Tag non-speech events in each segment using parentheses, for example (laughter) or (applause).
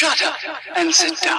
Shut up and sit down.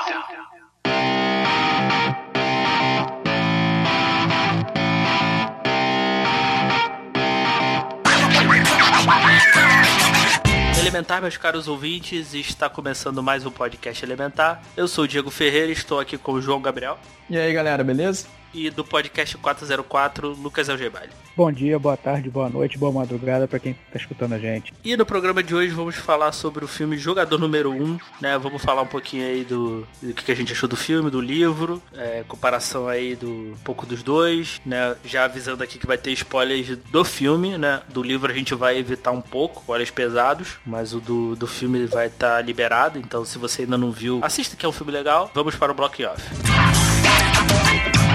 Elementar, meus caros ouvintes, está começando mais um podcast Elementar. Eu sou o Diego Ferreira e estou aqui com o João Gabriel. E aí, galera, beleza? E do podcast 404, Lucas Algebali. Bom dia, boa tarde, boa noite, boa madrugada para quem tá escutando a gente. E no programa de hoje vamos falar sobre o filme Jogador Número 1, né? Vamos falar um pouquinho aí do, do que a gente achou do filme, do livro, é, comparação aí do um pouco dos dois, né? Já avisando aqui que vai ter spoilers do filme, né? Do livro a gente vai evitar um pouco, spoilers pesados, mas o do, do filme vai estar tá liberado, então se você ainda não viu, assista que é um filme legal. Vamos para o block off.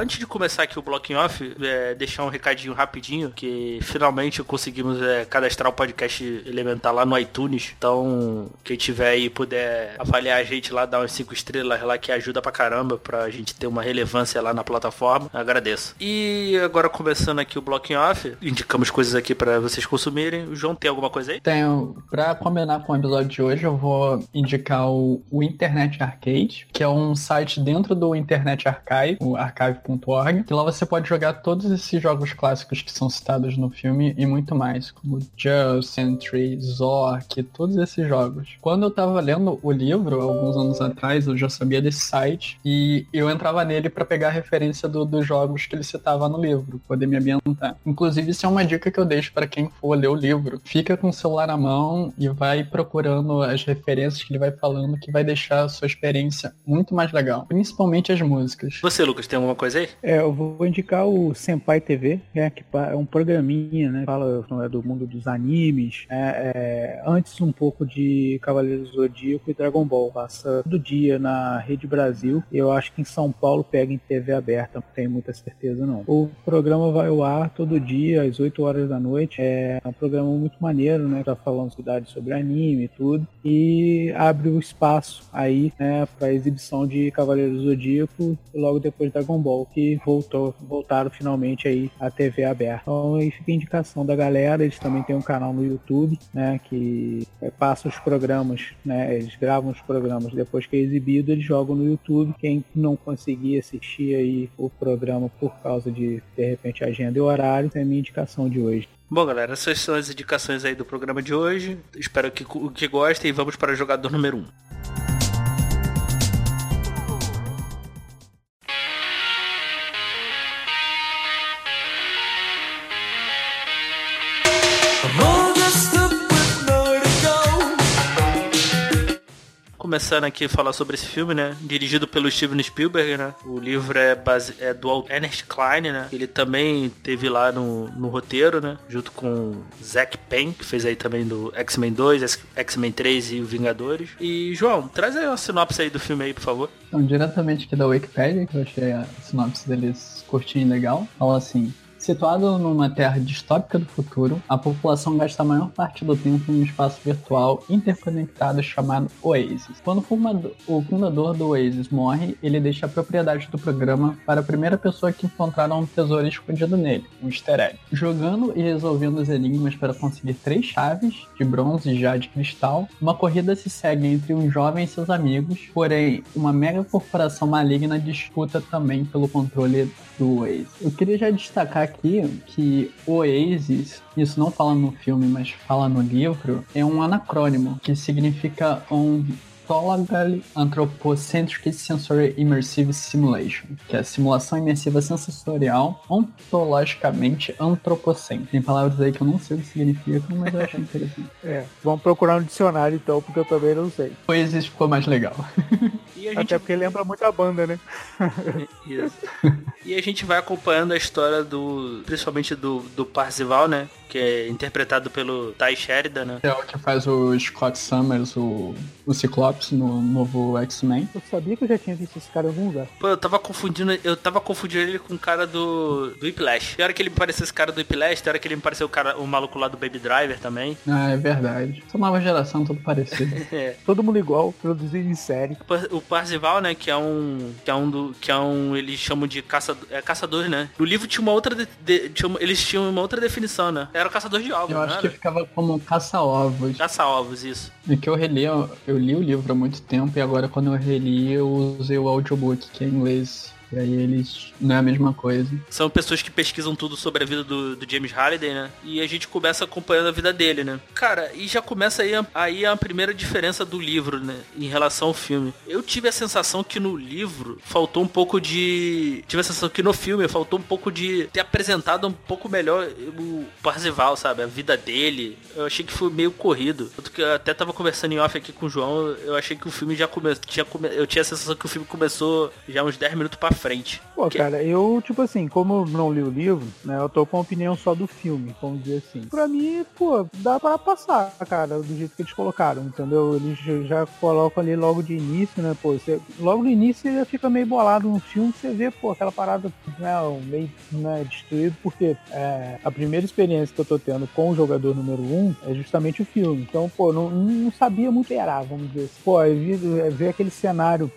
antes de começar aqui o Blocking Off, é, deixar um recadinho rapidinho, que finalmente conseguimos é, cadastrar o podcast Elementar lá no iTunes. Então, quem tiver aí puder avaliar a gente lá, dar umas 5 estrelas lá, que ajuda pra caramba, pra gente ter uma relevância lá na plataforma. Agradeço. E agora começando aqui o Blocking Off, indicamos coisas aqui para vocês consumirem. O João tem alguma coisa aí? Tenho. Pra combinar com o episódio de hoje, eu vou indicar o, o Internet Arcade, que é um site dentro do Internet Archive, o que lá você pode jogar todos esses jogos clássicos que são citados no filme e muito mais, como Just, Sentry, Zork, todos esses jogos. Quando eu tava lendo o livro, alguns anos atrás, eu já sabia desse site e eu entrava nele para pegar a referência do, dos jogos que ele citava no livro, poder me ambientar. Inclusive, isso é uma dica que eu deixo para quem for ler o livro. Fica com o celular na mão e vai procurando as referências que ele vai falando, que vai deixar a sua experiência muito mais legal, principalmente as músicas. Você, Lucas, tem alguma coisa aí? É, eu vou indicar o Senpai TV, né, que é um programinha, né? Fala é, do mundo dos animes. É, é, antes um pouco de Cavaleiros do Zodíaco e Dragon Ball. Passa todo dia na Rede Brasil. Eu acho que em São Paulo pega em TV aberta, não tenho muita certeza não. O programa vai ao ar todo dia, às 8 horas da noite. É um programa muito maneiro, né? Tá falando cidade sobre anime e tudo. E abre o espaço aí, né, pra exibição de Cavaleiros do Zodíaco e logo depois Dragon Ball, que voltou, voltaram finalmente aí a TV aberta. Então aí fica a indicação da galera, eles também têm um canal no YouTube, né, que é, passa os programas, né, eles gravam os programas depois que é exibido, eles jogam no YouTube. Quem não conseguir assistir aí o programa por causa de, de repente, agenda e horário, é a minha indicação de hoje. Bom, galera, essas são as indicações aí do programa de hoje. Espero que, que gostem e vamos para o jogador número 1. Um. Começando aqui a falar sobre esse filme, né? Dirigido pelo Steven Spielberg, né? O livro é, base... é do Ernest Klein, né? Ele também teve lá no, no roteiro, né? Junto com Zack Penn, que fez aí também do X-Men 2, X-Men 3 e o Vingadores. E, João, traz aí uma sinopse aí do filme aí, por favor. Então, diretamente aqui da Wikipedia, que eu achei a sinopse deles curtinha e legal. Fala assim, Situado numa terra distópica do futuro, a população gasta a maior parte do tempo em um espaço virtual interconectado chamado Oasis. Quando o fundador do Oasis morre, ele deixa a propriedade do programa para a primeira pessoa que encontrar um tesouro escondido nele, um easter egg. Jogando e resolvendo os enigmas para conseguir três chaves, de bronze e já de cristal, uma corrida se segue entre um jovem e seus amigos, porém, uma mega corporação maligna disputa também pelo controle do Oasis. Eu queria já destacar aqui que Oasis, isso não fala no filme, mas fala no livro, é um anacrônimo que significa um Ontological Anthropocentric Sensory Immersive Simulation, que é a simulação imersiva sensorial ontologicamente antropocêntrica. Tem palavras aí que eu não sei o que significa, mas eu acho interessante. (laughs) É, vamos procurar no dicionário então, porque eu também não sei. Oasis ficou mais legal. (laughs) Gente... Até porque lembra muito a banda, né? (laughs) Isso. E a gente vai acompanhando a história do. Principalmente do, do Parzival, né? Que é interpretado pelo Ty Sheridan, né? É o que faz o Scott Summers, o, o Ciclope. Octopus no novo X-Men. Eu sabia que eu já tinha visto esse cara em algum lugar. Pô, eu tava confundindo, eu tava confundindo ele com o cara do, do Whiplash. Tem hora que ele me pareceu esse cara do Whiplash, tem hora que ele me pareceu o cara, o maluco lá do Baby Driver também. Ah, é verdade. Essa nova geração, tudo parecido. (laughs) É. Todo mundo igual, produzido em série. O Par- O Parzival, né, que é um que é um do que é um eles chamam de caçador, é caçador, né? No livro tinha uma outra de- de- tinha uma- eles tinham uma outra definição, né? Era o caçador de ovos, Eu acho que ficava como caça-ovos. Caça-ovos, isso. É que eu reli, eu, li o livro há muito tempo e agora quando eu reli eu usei o audiobook, que é em inglês. Aí eles. não é a mesma coisa. São pessoas que pesquisam tudo sobre a vida do, do James Halliday, né? E a gente começa acompanhando a vida dele, né? Cara, e já começa aí aí a primeira diferença do livro, né? Em relação ao filme. Eu tive a sensação que no livro faltou um pouco de. Tive a sensação que no filme faltou um pouco de ter apresentado um pouco melhor o Parzival, sabe? A vida dele. Eu achei que foi meio corrido. Tanto que eu até tava conversando em off aqui com o João. Eu achei que o filme já começou. Come... Eu tinha a sensação que o filme começou já uns 10 minutos pra frente. Pô, Que- cara, eu, tipo assim, como eu não li o livro, né, eu tô com a opinião só do filme, vamos dizer assim. Pra mim, pô, dá pra passar, cara, do jeito que eles colocaram, entendeu? Eles já- colocam ali logo de início, né, pô, você, logo no início você já fica meio bolado no filme, você vê, pô, aquela parada, né, meio, né, destruído, porque é, a primeira experiência que eu tô tendo com o jogador número um é justamente o filme. Então, pô, não, não sabia muito era, vamos dizer assim. Pô, é, ver aquele cenário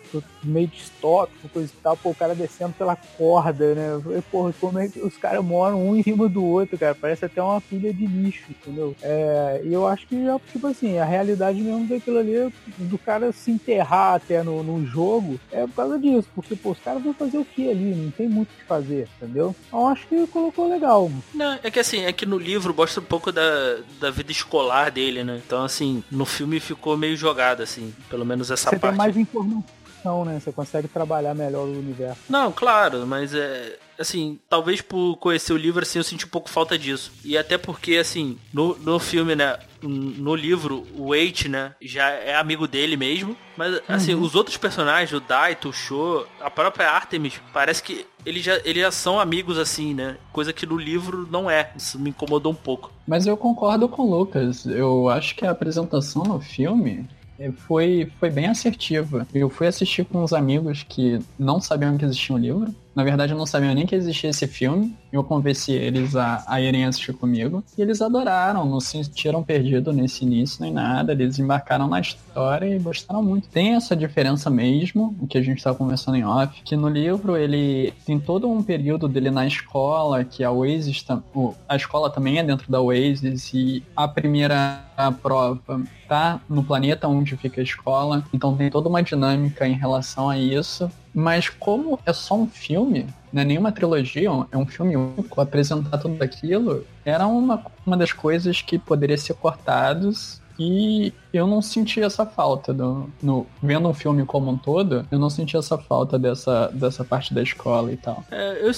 meio distópico, coisa e tal, pô, o cara descendo pela corda, né? Eu falei, porra, como é que os caras moram um em cima do outro, cara? Parece até uma pilha de lixo, entendeu? É, e eu acho que, é, tipo assim, a realidade mesmo daquilo ali, do cara se enterrar até no, no jogo, é por causa disso, porque, pô, os caras vão fazer o que ali? Não tem muito o que fazer, entendeu? Então eu acho que colocou legal. Não, é que assim, é que no livro mostra um pouco da, da vida escolar dele, né? Então, assim, no filme ficou meio jogado, assim, pelo menos essa Você parte. tem mais informação, né? Você consegue trabalhar melhor o universo. Não, claro, mas é. Assim, talvez por conhecer o livro, assim, eu senti um pouco falta disso. E até porque, assim, no, no filme, né? No livro, o Wait, né? Já é amigo dele mesmo. Mas, assim, os outros personagens, o Daito, o Sho, a própria Artemis, parece que eles já, eles já são amigos, assim, né? Coisa que no livro não é. Isso me incomodou um pouco. Mas eu concordo com o Lucas. Eu acho que a apresentação no filme foi, foi bem assertiva. Eu fui assistir com uns amigos que não sabiam que existia um livro. Na verdade, eu não sabia nem que existia esse filme. Eu convenci eles a, a irem assistir comigo. E eles adoraram, não se sentiram perdidos nesse início nem nada. Eles embarcaram na história e gostaram muito. Tem essa diferença mesmo, o que a gente estava conversando em off, que no livro ele tem todo um período dele na escola, que a Oasis, a escola também é dentro da Oasis, e a primeira prova tá no planeta onde fica a escola. Então tem toda uma dinâmica em relação a isso. Mas como é só um filme, não é nenhuma trilogia, é um filme único, apresentar tudo aquilo era uma, uma das coisas que poderia ser cortados e eu não senti essa falta do, no vendo um filme como um todo, eu não senti essa falta dessa, dessa parte da escola e tal. É, eu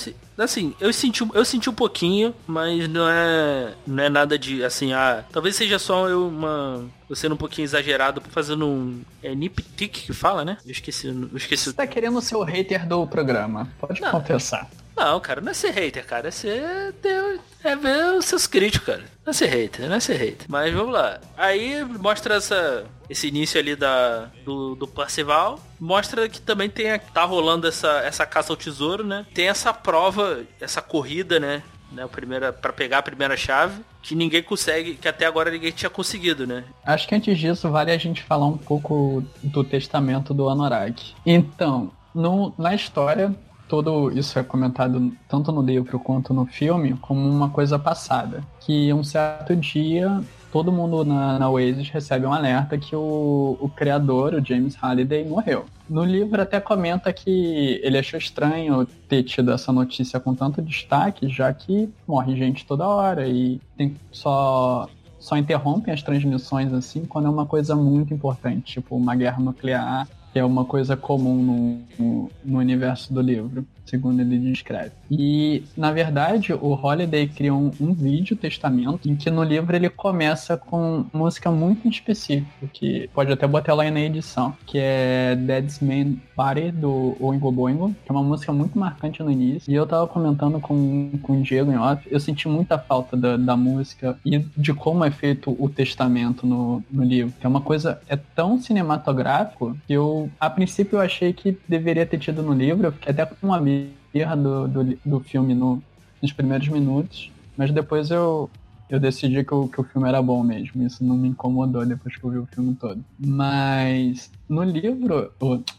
assim, eu senti, eu senti um pouquinho, mas não é, não é nada de assim, ah, talvez seja só eu uma, eu sendo um pouquinho exagerado fazendo um é niptick que fala, né? Eu esqueci, eu esqueci. Você tá querendo ser o hater do programa, pode Não. confessar. Não, cara, não é ser hater, cara, é ser ter- é ver os seus críticos, cara. Não é ser hater, não é ser hater. Mas vamos lá. Aí mostra essa esse início ali da do, do Parcival, mostra que também tem a- tá rolando essa essa caça ao tesouro, né? Tem essa prova, essa corrida, né? Né, a primeira para pegar a primeira chave, que ninguém consegue, que até agora ninguém tinha conseguido, né? Acho que antes disso vale a gente falar um pouco do testamento do Anorak. Então, no- na história, todo isso é comentado tanto no livro quanto no filme como uma coisa passada. Que um certo dia todo mundo na, na Oasis recebe um alerta que o, o criador, o James Halliday, morreu. No livro até comenta que ele achou estranho ter tido essa notícia com tanto destaque, já que morre gente toda hora e tem só só interrompem as transmissões assim quando é uma coisa muito importante, tipo uma guerra nuclear. Que é uma coisa comum no, no universo do livro segundo ele descreve. E, na verdade, o Holiday criou um, um vídeo testamento em que no livro ele começa com música muito específica, que pode até botar lá na edição, que é Dead's Man Party, do Oingo Boingo, que é uma música muito marcante no início. E eu tava comentando com, com o Diego em off, eu senti muita falta da, da música e de como é feito o testamento no, no livro, é uma coisa, é tão cinematográfico que eu, a princípio, eu achei que deveria ter tido no livro, eu fiquei até com um amigo do, do, do filme no, nos primeiros minutos, mas depois eu, eu decidi que o, que o filme era bom mesmo. Isso não me incomodou depois que eu vi o filme todo. Mas no livro,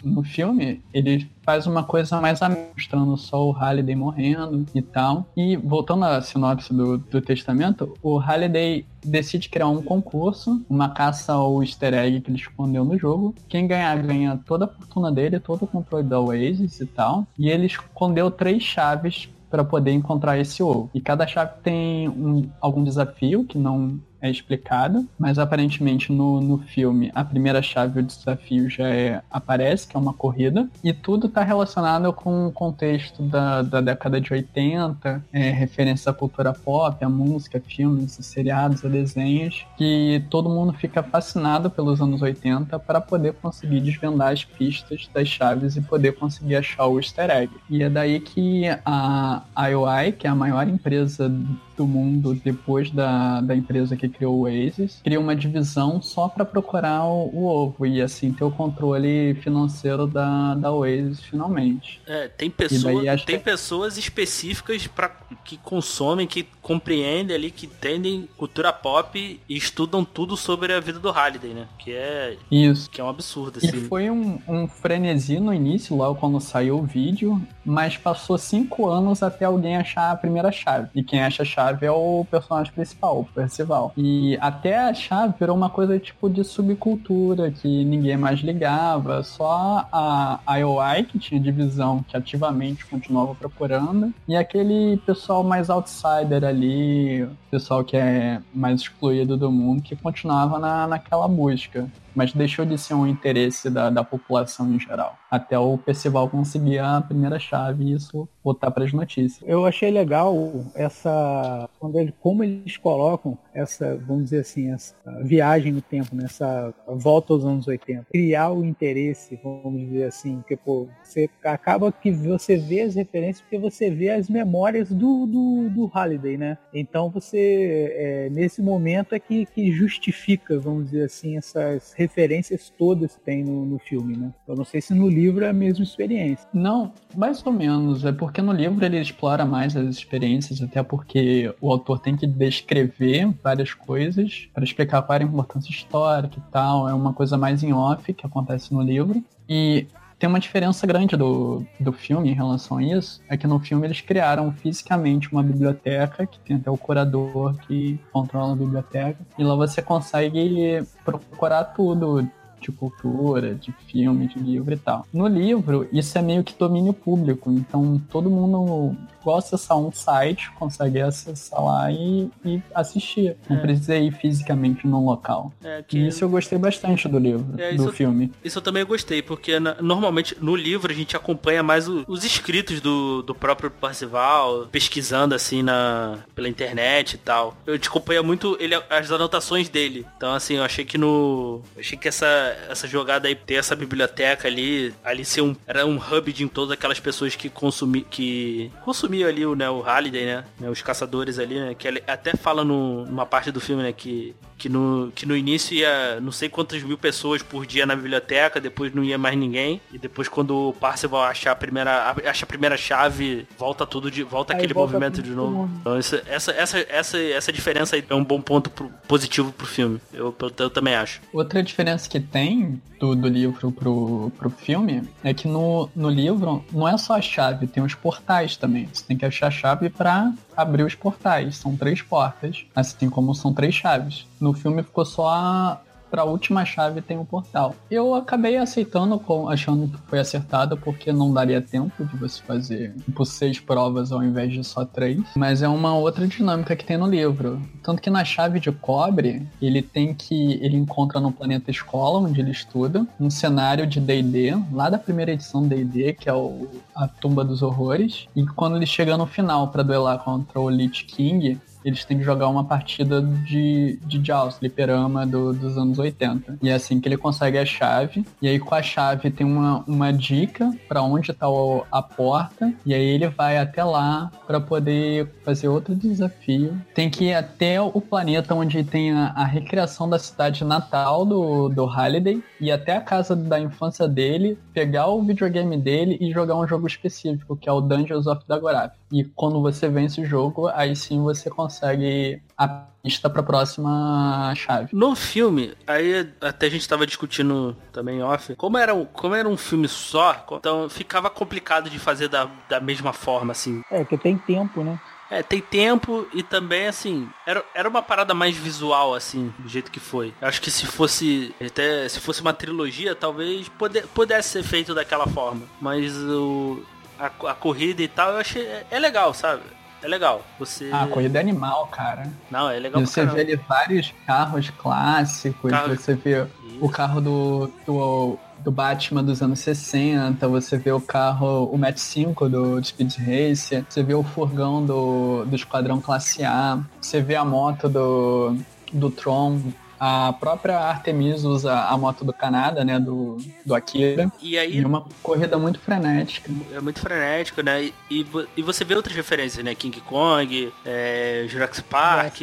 no filme, ele faz uma coisa mais mostrando só o Halliday morrendo e tal. E voltando à sinopse do, do testamento, o Halliday decide criar um concurso, uma caça ao easter egg que ele escondeu no jogo. Quem ganhar ganha toda a fortuna dele, todo o controle da Oasis e tal. E ele escondeu três chaves para poder encontrar esse ovo. E cada chave tem um, algum desafio que não é explicado, mas aparentemente no, no filme a primeira chave, o desafio já é, aparece, que é uma corrida, e tudo está relacionado com o contexto da, da década de 80, é, referência à cultura pop, à música, filmes, seriados, a desenhos, que todo mundo fica fascinado pelos anos 80 para poder conseguir desvendar as pistas das chaves e poder conseguir achar o easter egg. E é daí que a IOI, que é a maior empresa do mundo depois da, da empresa que criou o Oasis, cria uma divisão só para procurar o, o, ovo e assim ter o controle financeiro da, da Oasis finalmente. É, tem, pessoa, tem que... pessoas específicas para que consomem, que compreendem ali, que entendem cultura pop e estudam tudo sobre a vida do Halliday, né? Que é isso, que é um absurdo assim. E foi um, um frenesi no início, logo quando saiu o vídeo, mas passou cinco anos até alguém achar a primeira chave. E quem acha a chave chave é o personagem principal, o Percival. E até a chave virou uma coisa tipo de subcultura que ninguém mais ligava, só a IOI que tinha divisão que ativamente continuava procurando. E aquele pessoal mais outsider ali, pessoal que é mais excluído do mundo que continuava na, naquela busca mas deixou de ser um interesse da, da população em geral. Até o Percival conseguir a primeira chave e isso botar para as notícias. Eu achei legal essa ele, como eles colocam essa, vamos dizer assim, essa viagem no tempo, nessa né? volta aos anos 80, criar o interesse, vamos dizer assim, porque pô, você acaba que você vê as referências porque você vê as memórias do, do, do Halliday, né? Então você é, nesse momento é que, que justifica, vamos dizer assim, essas referências todas que tem no, no filme, né? Eu não sei se no livro é a mesma experiência. Não, mais ou menos. É porque no livro ele explora mais as experiências, até porque o autor tem que descrever várias coisas para explicar qual era a importância histórica e tal. É uma coisa mais em off que acontece no livro. E tem uma diferença grande do, do filme em relação a isso, é que no filme eles criaram fisicamente uma biblioteca, que tem até o curador que controla a biblioteca, e lá você consegue procurar tudo, de cultura, de filme, de livro e tal. No livro, isso é meio que domínio público, então todo mundo igual acessar um site, consegue acessar lá e, e assistir. Não é. precisa ir fisicamente num local. É, que... E isso eu gostei bastante do livro, é, do isso, filme. Isso eu também gostei, porque na, normalmente no livro a gente acompanha mais o, os escritos do, do próprio Parcival, pesquisando assim na, pela internet e tal. Eu te acompanha muito ele, as anotações dele. Então assim, eu achei que no. achei que essa, essa jogada aí, ter essa biblioteca ali, ali ser um. Era um hub de todas aquelas pessoas que consumi, que consumiam ali o, né, o Halliday, né, né? Os caçadores ali, né? Que ele até fala no, numa parte do filme, né? Que que no, que no início ia não sei quantas mil pessoas por dia na biblioteca, depois não ia mais ninguém. E depois quando o Parcival achar a primeira, acha a primeira chave, volta tudo de. volta aí aquele volta movimento de novo. Então isso, essa, essa, essa, essa diferença aí é um bom ponto pro, positivo pro filme. Eu, eu, eu, também acho. Outra diferença que tem do, do livro pro, pro filme é que no, no livro não é só a chave, tem os portais também. Você tem que achar a chave para abrir os portais. São três portas, assim como são três chaves. No filme ficou só a, para a última chave tem um portal. Eu acabei aceitando, achando que foi acertado, porque não daria tempo de você fazer tipo seis provas ao invés de só três. Mas é uma outra dinâmica que tem no livro. Tanto que na chave de cobre, ele tem que. ele encontra no planeta escola, onde ele estuda, um cenário de DD, lá da primeira edição DD, que é o, a Tumba dos Horrores. E quando ele chega no final para duelar contra o Lich King, eles têm que jogar uma partida de, de Jaws, fliperama do, dos anos 80. E é assim que ele consegue a chave. E aí com a chave tem uma, uma dica para onde tá a porta. E aí ele vai até lá para poder fazer outro desafio. Tem que ir até o planeta onde tem a, a recriação da cidade natal do, do Halliday. E até a casa da infância dele, pegar o videogame dele e jogar um jogo específico, que é o Dungeons of Dagorath. E quando você vence o jogo, aí sim você consegue a pista para a próxima chave. No filme, aí até a gente estava discutindo também off, como era, um, como era um filme só, então ficava complicado de fazer da, da mesma forma, assim. É, que tem tempo, né? É, tem tempo e também, assim, era, era uma parada mais visual, assim, do jeito que foi. Acho que se fosse, até se fosse uma trilogia, talvez poder, pudesse ser feito daquela forma. Mas o, a, a corrida e tal, eu achei. É, é legal, sabe? É legal. Você. Ah, a corrida é animal, cara. Não, é legal. Você vê ali vários carros clássicos, Carro... você vê Isso. o carro do, do, do, Batman dos anos 60, você vê o carro, o Match 5 do, do Speed Racer, você vê o furgão do, do Esquadrão Classe A, você vê a moto do, do Tron a própria Artemis usa a moto do Canadá, né? Do, do Akira. E aí. É uma corrida muito frenética. É muito frenética, né? E, e você vê outras referências, né? King Kong, é, Jurassic Park.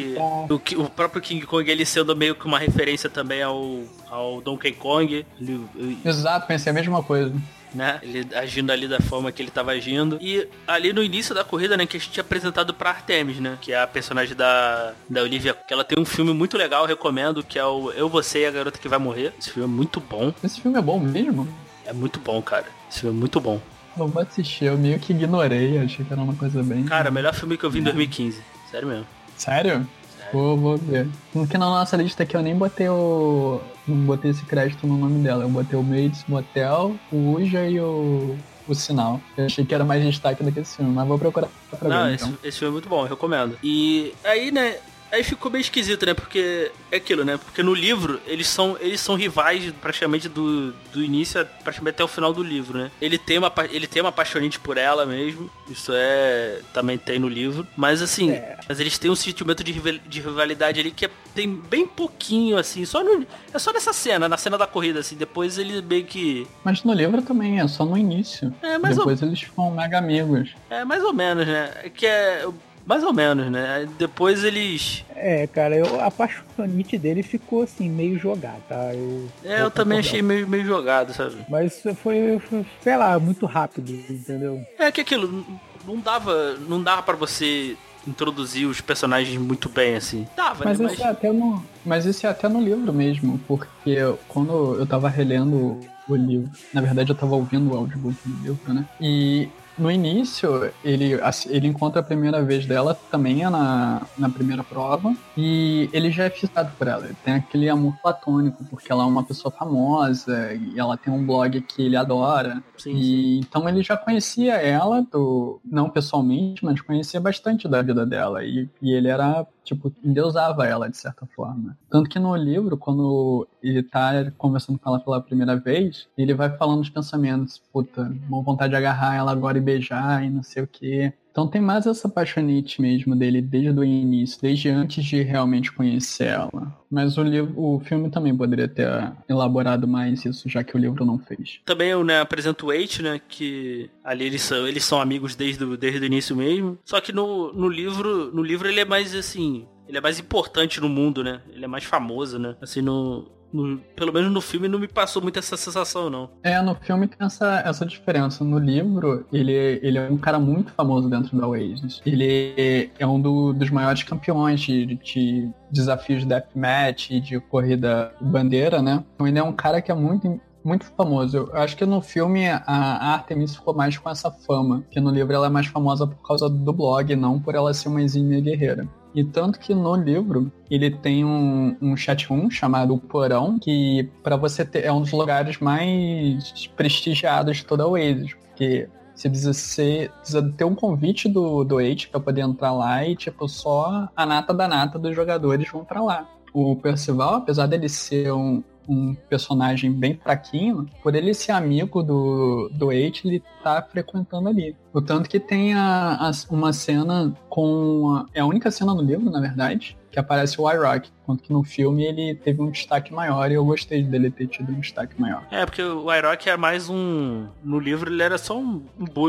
O, o próprio King Kong ele sendo meio que uma referência também ao, ao Donkey Kong. Ele, Exato, pensei a mesma coisa né? Ele agindo ali da forma que ele tava agindo. E ali no início da corrida, né, que a gente tinha apresentado pra Artemis, né? Que é a personagem da, da Olivia. Que ela tem um filme muito legal, recomendo, que é o Eu, Você e a Garota que Vai Morrer. Esse filme é muito bom. Esse filme é bom mesmo? É muito bom, cara. Esse filme é muito bom. Eu vou assistir, eu meio que ignorei, achei que era uma coisa bem. Cara, melhor filme que eu vi em 2015. Sério mesmo. Sério? Vou, vou ver. Porque na nossa lista aqui eu nem botei o. Não botei esse crédito no nome dela. Eu botei o Maids Motel, o Uja e o. O sinal. Eu achei que era mais destaque do que esse filme, mas vou procurar pra Não, ver, esse, então. esse filme é muito bom, eu recomendo. E aí, né, Aí ficou meio esquisito, né? Porque é aquilo, né? Porque no livro eles são, eles são rivais praticamente do, do início praticamente até o final do livro, né? Ele tem uma ele tem uma apaixonante por ela mesmo. Isso é também tem no livro, mas assim, é. mas eles têm um sentimento de, de rivalidade ali que é, tem bem pouquinho assim, só no, é só nessa cena, na cena da corrida assim. Depois ele meio que Mas no livro também é só no início. É, mas depois eles ficam mega amigos. É, mais ou menos, né? É que é mais ou menos, né? Depois eles. É, cara, eu, a paixonite dele ficou assim, meio jogada, tá? Eu, é, eu também achei meio, meio jogado, sabe? Mas foi, foi, sei lá, muito rápido, entendeu? É que aquilo, não dava, não dava para você introduzir os personagens muito bem, assim. Dava, mas né? Isso mas... É até no, mas isso é até no livro mesmo, porque quando eu tava relendo o livro, na verdade eu tava ouvindo o audiobook do livro, né? E no início, ele, ele encontra a primeira vez dela também é na, na primeira prova. E ele já é fixado por ela. Ele tem aquele amor platônico, porque ela é uma pessoa famosa e ela tem um blog que ele adora. Sim, e sim. então ele já conhecia ela, do, não pessoalmente, mas conhecia bastante da vida dela. E, e ele era tipo, endeusava ela de certa forma. Tanto que no livro, quando ele tá conversando com ela pela primeira vez, ele vai falando os pensamentos, puta, uma vontade de agarrar ela agora e beijar e não sei o que. Então tem mais essa paixonite mesmo dele desde o início, desde antes de realmente conhecer ela. Mas o livro, o filme também poderia ter elaborado mais isso, já que o livro não fez. Também eu né, apresento o Eight, né? Que ali eles são, eles são amigos desde, o, desde o início mesmo. Só que no, no livro, no livro ele é mais assim, ele é mais importante no mundo, né? Ele é mais famoso, né? Assim, no, no, pelo menos no filme não me passou muito essa sensação, não. É, no filme tem essa, essa diferença. No livro, ele, ele é um cara muito famoso dentro da Oasis. Ele é um do, dos maiores campeões de, de desafios de deathmatch e de corrida bandeira, né? Então ele é um cara que é muito muito famoso. Eu acho que no filme a Artemis ficou mais com essa fama, que no livro ela é mais famosa por causa do blog, não por ela ser uma exímia guerreira. E tanto que no livro ele tem um, um chat room chamado Porão, que para você ter é um dos lugares mais prestigiados de toda a Oasis, porque você precisa, ser, precisa ter um convite do, do H pra poder entrar lá e, tipo, só a nata da nata dos jogadores vão pra lá. O Percival, apesar dele ser um, um personagem bem fraquinho, por ele ser amigo do, do H, ele tá frequentando ali. O tanto que tem a, a, uma cena com. A, é a única cena no livro, na verdade, que aparece o iRock. Enquanto que no filme ele teve um destaque maior e eu gostei dele ter tido um destaque maior. É, porque o iRock é mais um. No livro ele era só um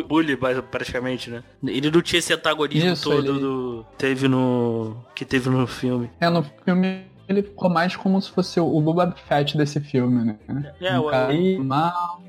bully, praticamente, né? Ele não tinha esse antagonismo Isso, todo ele... do. Teve no. que teve no filme. É, no filme ele ficou mais como se fosse o Boba Fett desse filme, né? É, o... mal,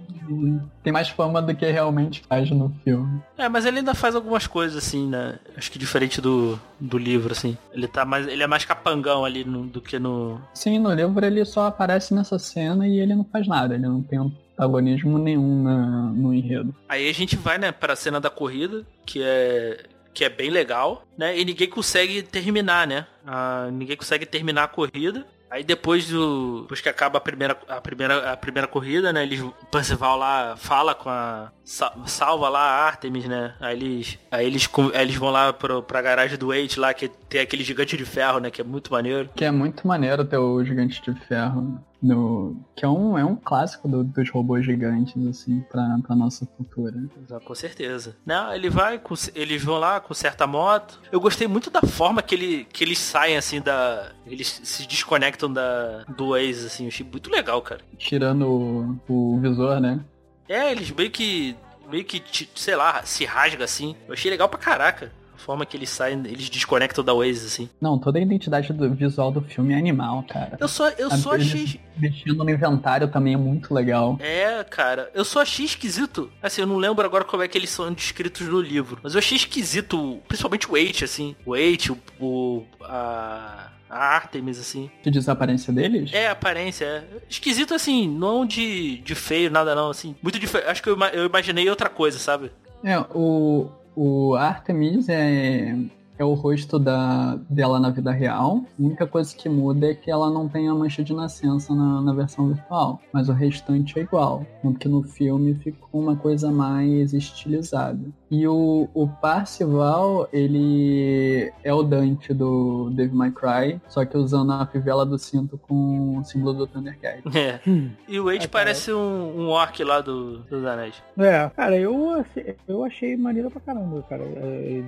tem mais fama do que realmente faz no filme. É, mas ele ainda faz algumas coisas assim, né? Acho que diferente do, do livro, assim. Ele tá mais. Ele é mais capangão ali no, do que no. Sim, no livro ele só aparece nessa cena e ele não faz nada, ele não tem um protagonismo nenhum na, no enredo. Aí a gente vai, né, pra cena da corrida, que é que é bem legal, né? E ninguém consegue terminar, né? Ah, ninguém consegue terminar a corrida. Aí depois do. Depois que acaba a primeira, a primeira, a primeira corrida, né? Eles, o Percival lá fala com a. Salva lá a Artemis, né? Aí eles. Aí eles, aí eles vão lá pro, pra garagem do Wade lá, que tem aquele gigante de ferro, né? Que é muito maneiro. Que é muito maneiro ter o gigante de ferro. No, que é um, é um clássico do, dos robôs gigantes, assim, pra, pra nossa cultura. Com certeza. Não, ele vai, com, eles vão lá, com certa moto. Eu gostei muito da forma que, ele, que eles saem, assim, da. Eles se desconectam da, do Waze, assim. Eu achei muito legal, cara. Tirando o, o visor, né? É, eles meio que. meio que, sei lá, se rasga assim. Eu achei legal pra caraca forma que eles saem, eles desconectam da Waze, assim. Não, toda a identidade do visual do filme é animal, cara. Eu só, eu só achei. Mexendo no inventário também é muito legal. É, cara. Eu só achei esquisito. Assim, eu não lembro agora como é que eles são descritos no livro. Mas eu achei esquisito, principalmente o H, assim. O H, o. o a a Artemis, assim. Tu diz a aparência deles? É, a aparência, é. Esquisito, assim, não de, de feio, nada não, assim. Muito diferente. Acho que eu, eu imaginei outra coisa, sabe? É, o, o Artemis é, é o rosto da, dela na vida real. A única coisa que muda é que ela não tem a mancha de nascença na, na versão virtual. Mas o restante é igual. Tanto que no filme ficou uma coisa mais estilizada. E o, o Parcival, ele é o Dante do Dave My Cry, só que usando a fivela do cinto com o símbolo do Thundercat. (laughs) É. Hum. E o Wade é, parece um, um orc lá do, dos Anéis. É, cara, eu achei, eu achei maneiro pra caramba, cara, é,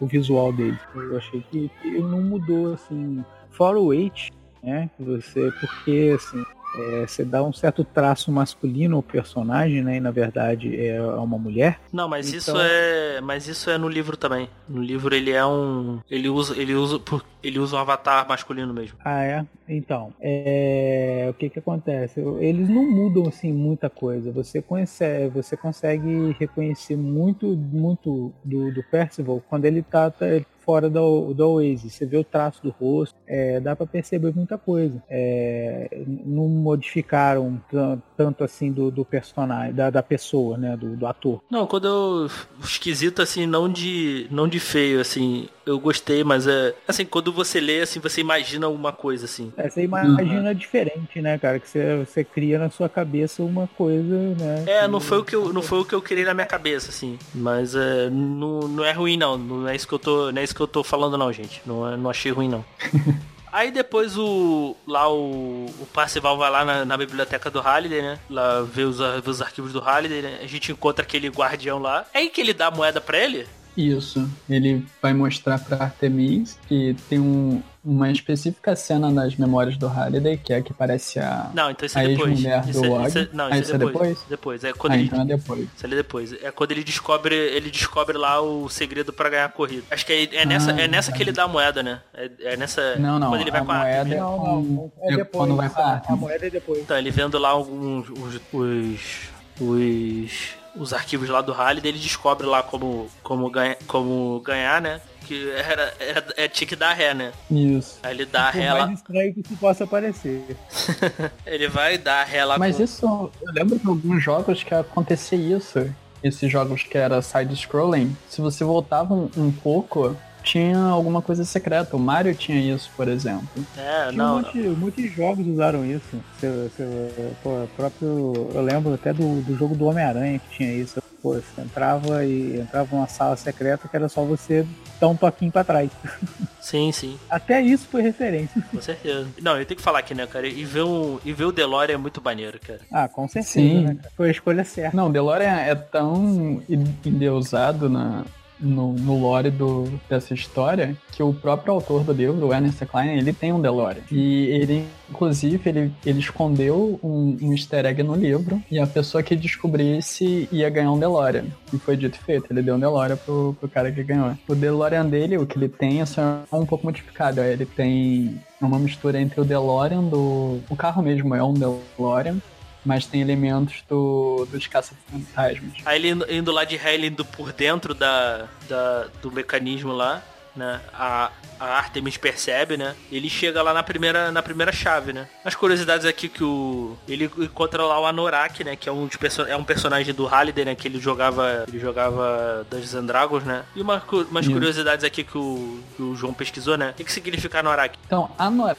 o visual dele. Eu achei que, que não mudou, assim, fora o Wade, né, você, porque, assim, é, você dá um certo traço masculino ao personagem, né? E na verdade é uma mulher. Não, mas então... isso é, mas isso é no livro também. No livro ele é um, ele usa, ele usa, ele usa um avatar masculino mesmo. Ah é. Então, é... o que que acontece? Eles não mudam assim muita coisa. Você conhece, você consegue reconhecer muito, muito do, do Percival quando ele tá, tá fora do, do Oasis. Você vê o traço do rosto, é, dá para perceber muita coisa. É, não modificaram tanto assim do, do personagem, da, da pessoa, né, do, do ator. Não, quando eu esquisito assim, não de não de feio assim, eu gostei, mas é assim, quando você lê assim, você imagina uma coisa assim. É, você imagina uhum. diferente, né, cara, que você, você cria na sua cabeça uma coisa, né? É, não foi o que eu não foi o que eu criei na minha cabeça assim, mas é, não, não é ruim não, não é isso que eu tô, não é isso que eu tô falando não, gente. Não, não achei ruim não. (laughs) Aí depois o. Lá o. O Parcival vai lá na, na biblioteca do Halliday, né? Lá ver os, ver os arquivos do Halliday, né? A gente encontra aquele guardião lá. É aí que ele dá a moeda pra ele? Isso. Ele vai mostrar pra Artemis que tem um, uma específica cena nas memórias do Halliday, que é que parece a. Não, então isso é depois. Isso, é, isso é, não, isso, ah, é, depois. depois. Depois. É quando ah, ele, então é depois. Isso é depois. É quando ele descobre, ele descobre lá o segredo para ganhar a corrida. Acho que é, é nessa, ah, é nessa que ele dá a moeda, né? É, é nessa. Não, não. Quando ele vai a com a moeda é, não, não, é depois. Quando vai com a, a moeda é depois. Então, ele vendo lá alguns os, os, os os arquivos lá do Rally, ele descobre lá como, como, ganha, como ganhar, né? que era, era, é, tinha que dar ré, né? Isso. Aí ele dá Por ré lá. mais estranho que isso possa parecer. (laughs) Ele vai dar ré lá Mas com... isso, eu lembro de alguns jogos que acontecia isso. Esses jogos que era side-scrolling. Se você voltava um, um pouco, tinha alguma coisa secreta. O Mario tinha isso, por exemplo. É, Tinha um não, monte, muitos jogos usaram isso. Seu, seu, pô, próprio, eu lembro até do, do jogo do Homem-Aranha que tinha isso. Pô, você entrava e entrava numa sala secreta que era só você dar um toquinho pra trás. (laughs) sim, sim, Até isso foi referência. com certeza. Não, eu tenho que falar aqui, né, cara? E ver, um, e ver o DeLorean é muito maneiro, cara. Ah, com certeza, Sim. né? cara? Foi a escolha certa. Não, o DeLorean é tão endeusado na, no, no lore do, dessa história que o próprio autor do livro, o Ernest Klein, ele tem um DeLorean. E ele, inclusive, ele, ele escondeu um, um easter egg no livro e a pessoa que descobrisse ia ganhar um DeLorean. E foi dito e feito, ele deu um DeLorean pro, pro cara que ganhou. O DeLorean dele, o que ele tem, é só um pouco modificado. Ele tem uma mistura entre o DeLorean do... O carro mesmo é um DeLorean, mas tem elementos do, dos caça-fantasmas. Aí ele indo, lá de ré, ele indo por dentro da, da, do mecanismo lá, né? A, a Artemis percebe, né? Ele chega lá na primeira, na primeira chave, né? As curiosidades aqui que o. Ele encontra lá o Anorak, né? Que é um, perso- é um personagem do Halliday, né? Que ele jogava. Ele jogava Dungeons and Dragons, né? E uma, umas Isso. curiosidades aqui que o, que o João pesquisou, né? O que, que significa Anorak? Então, anorak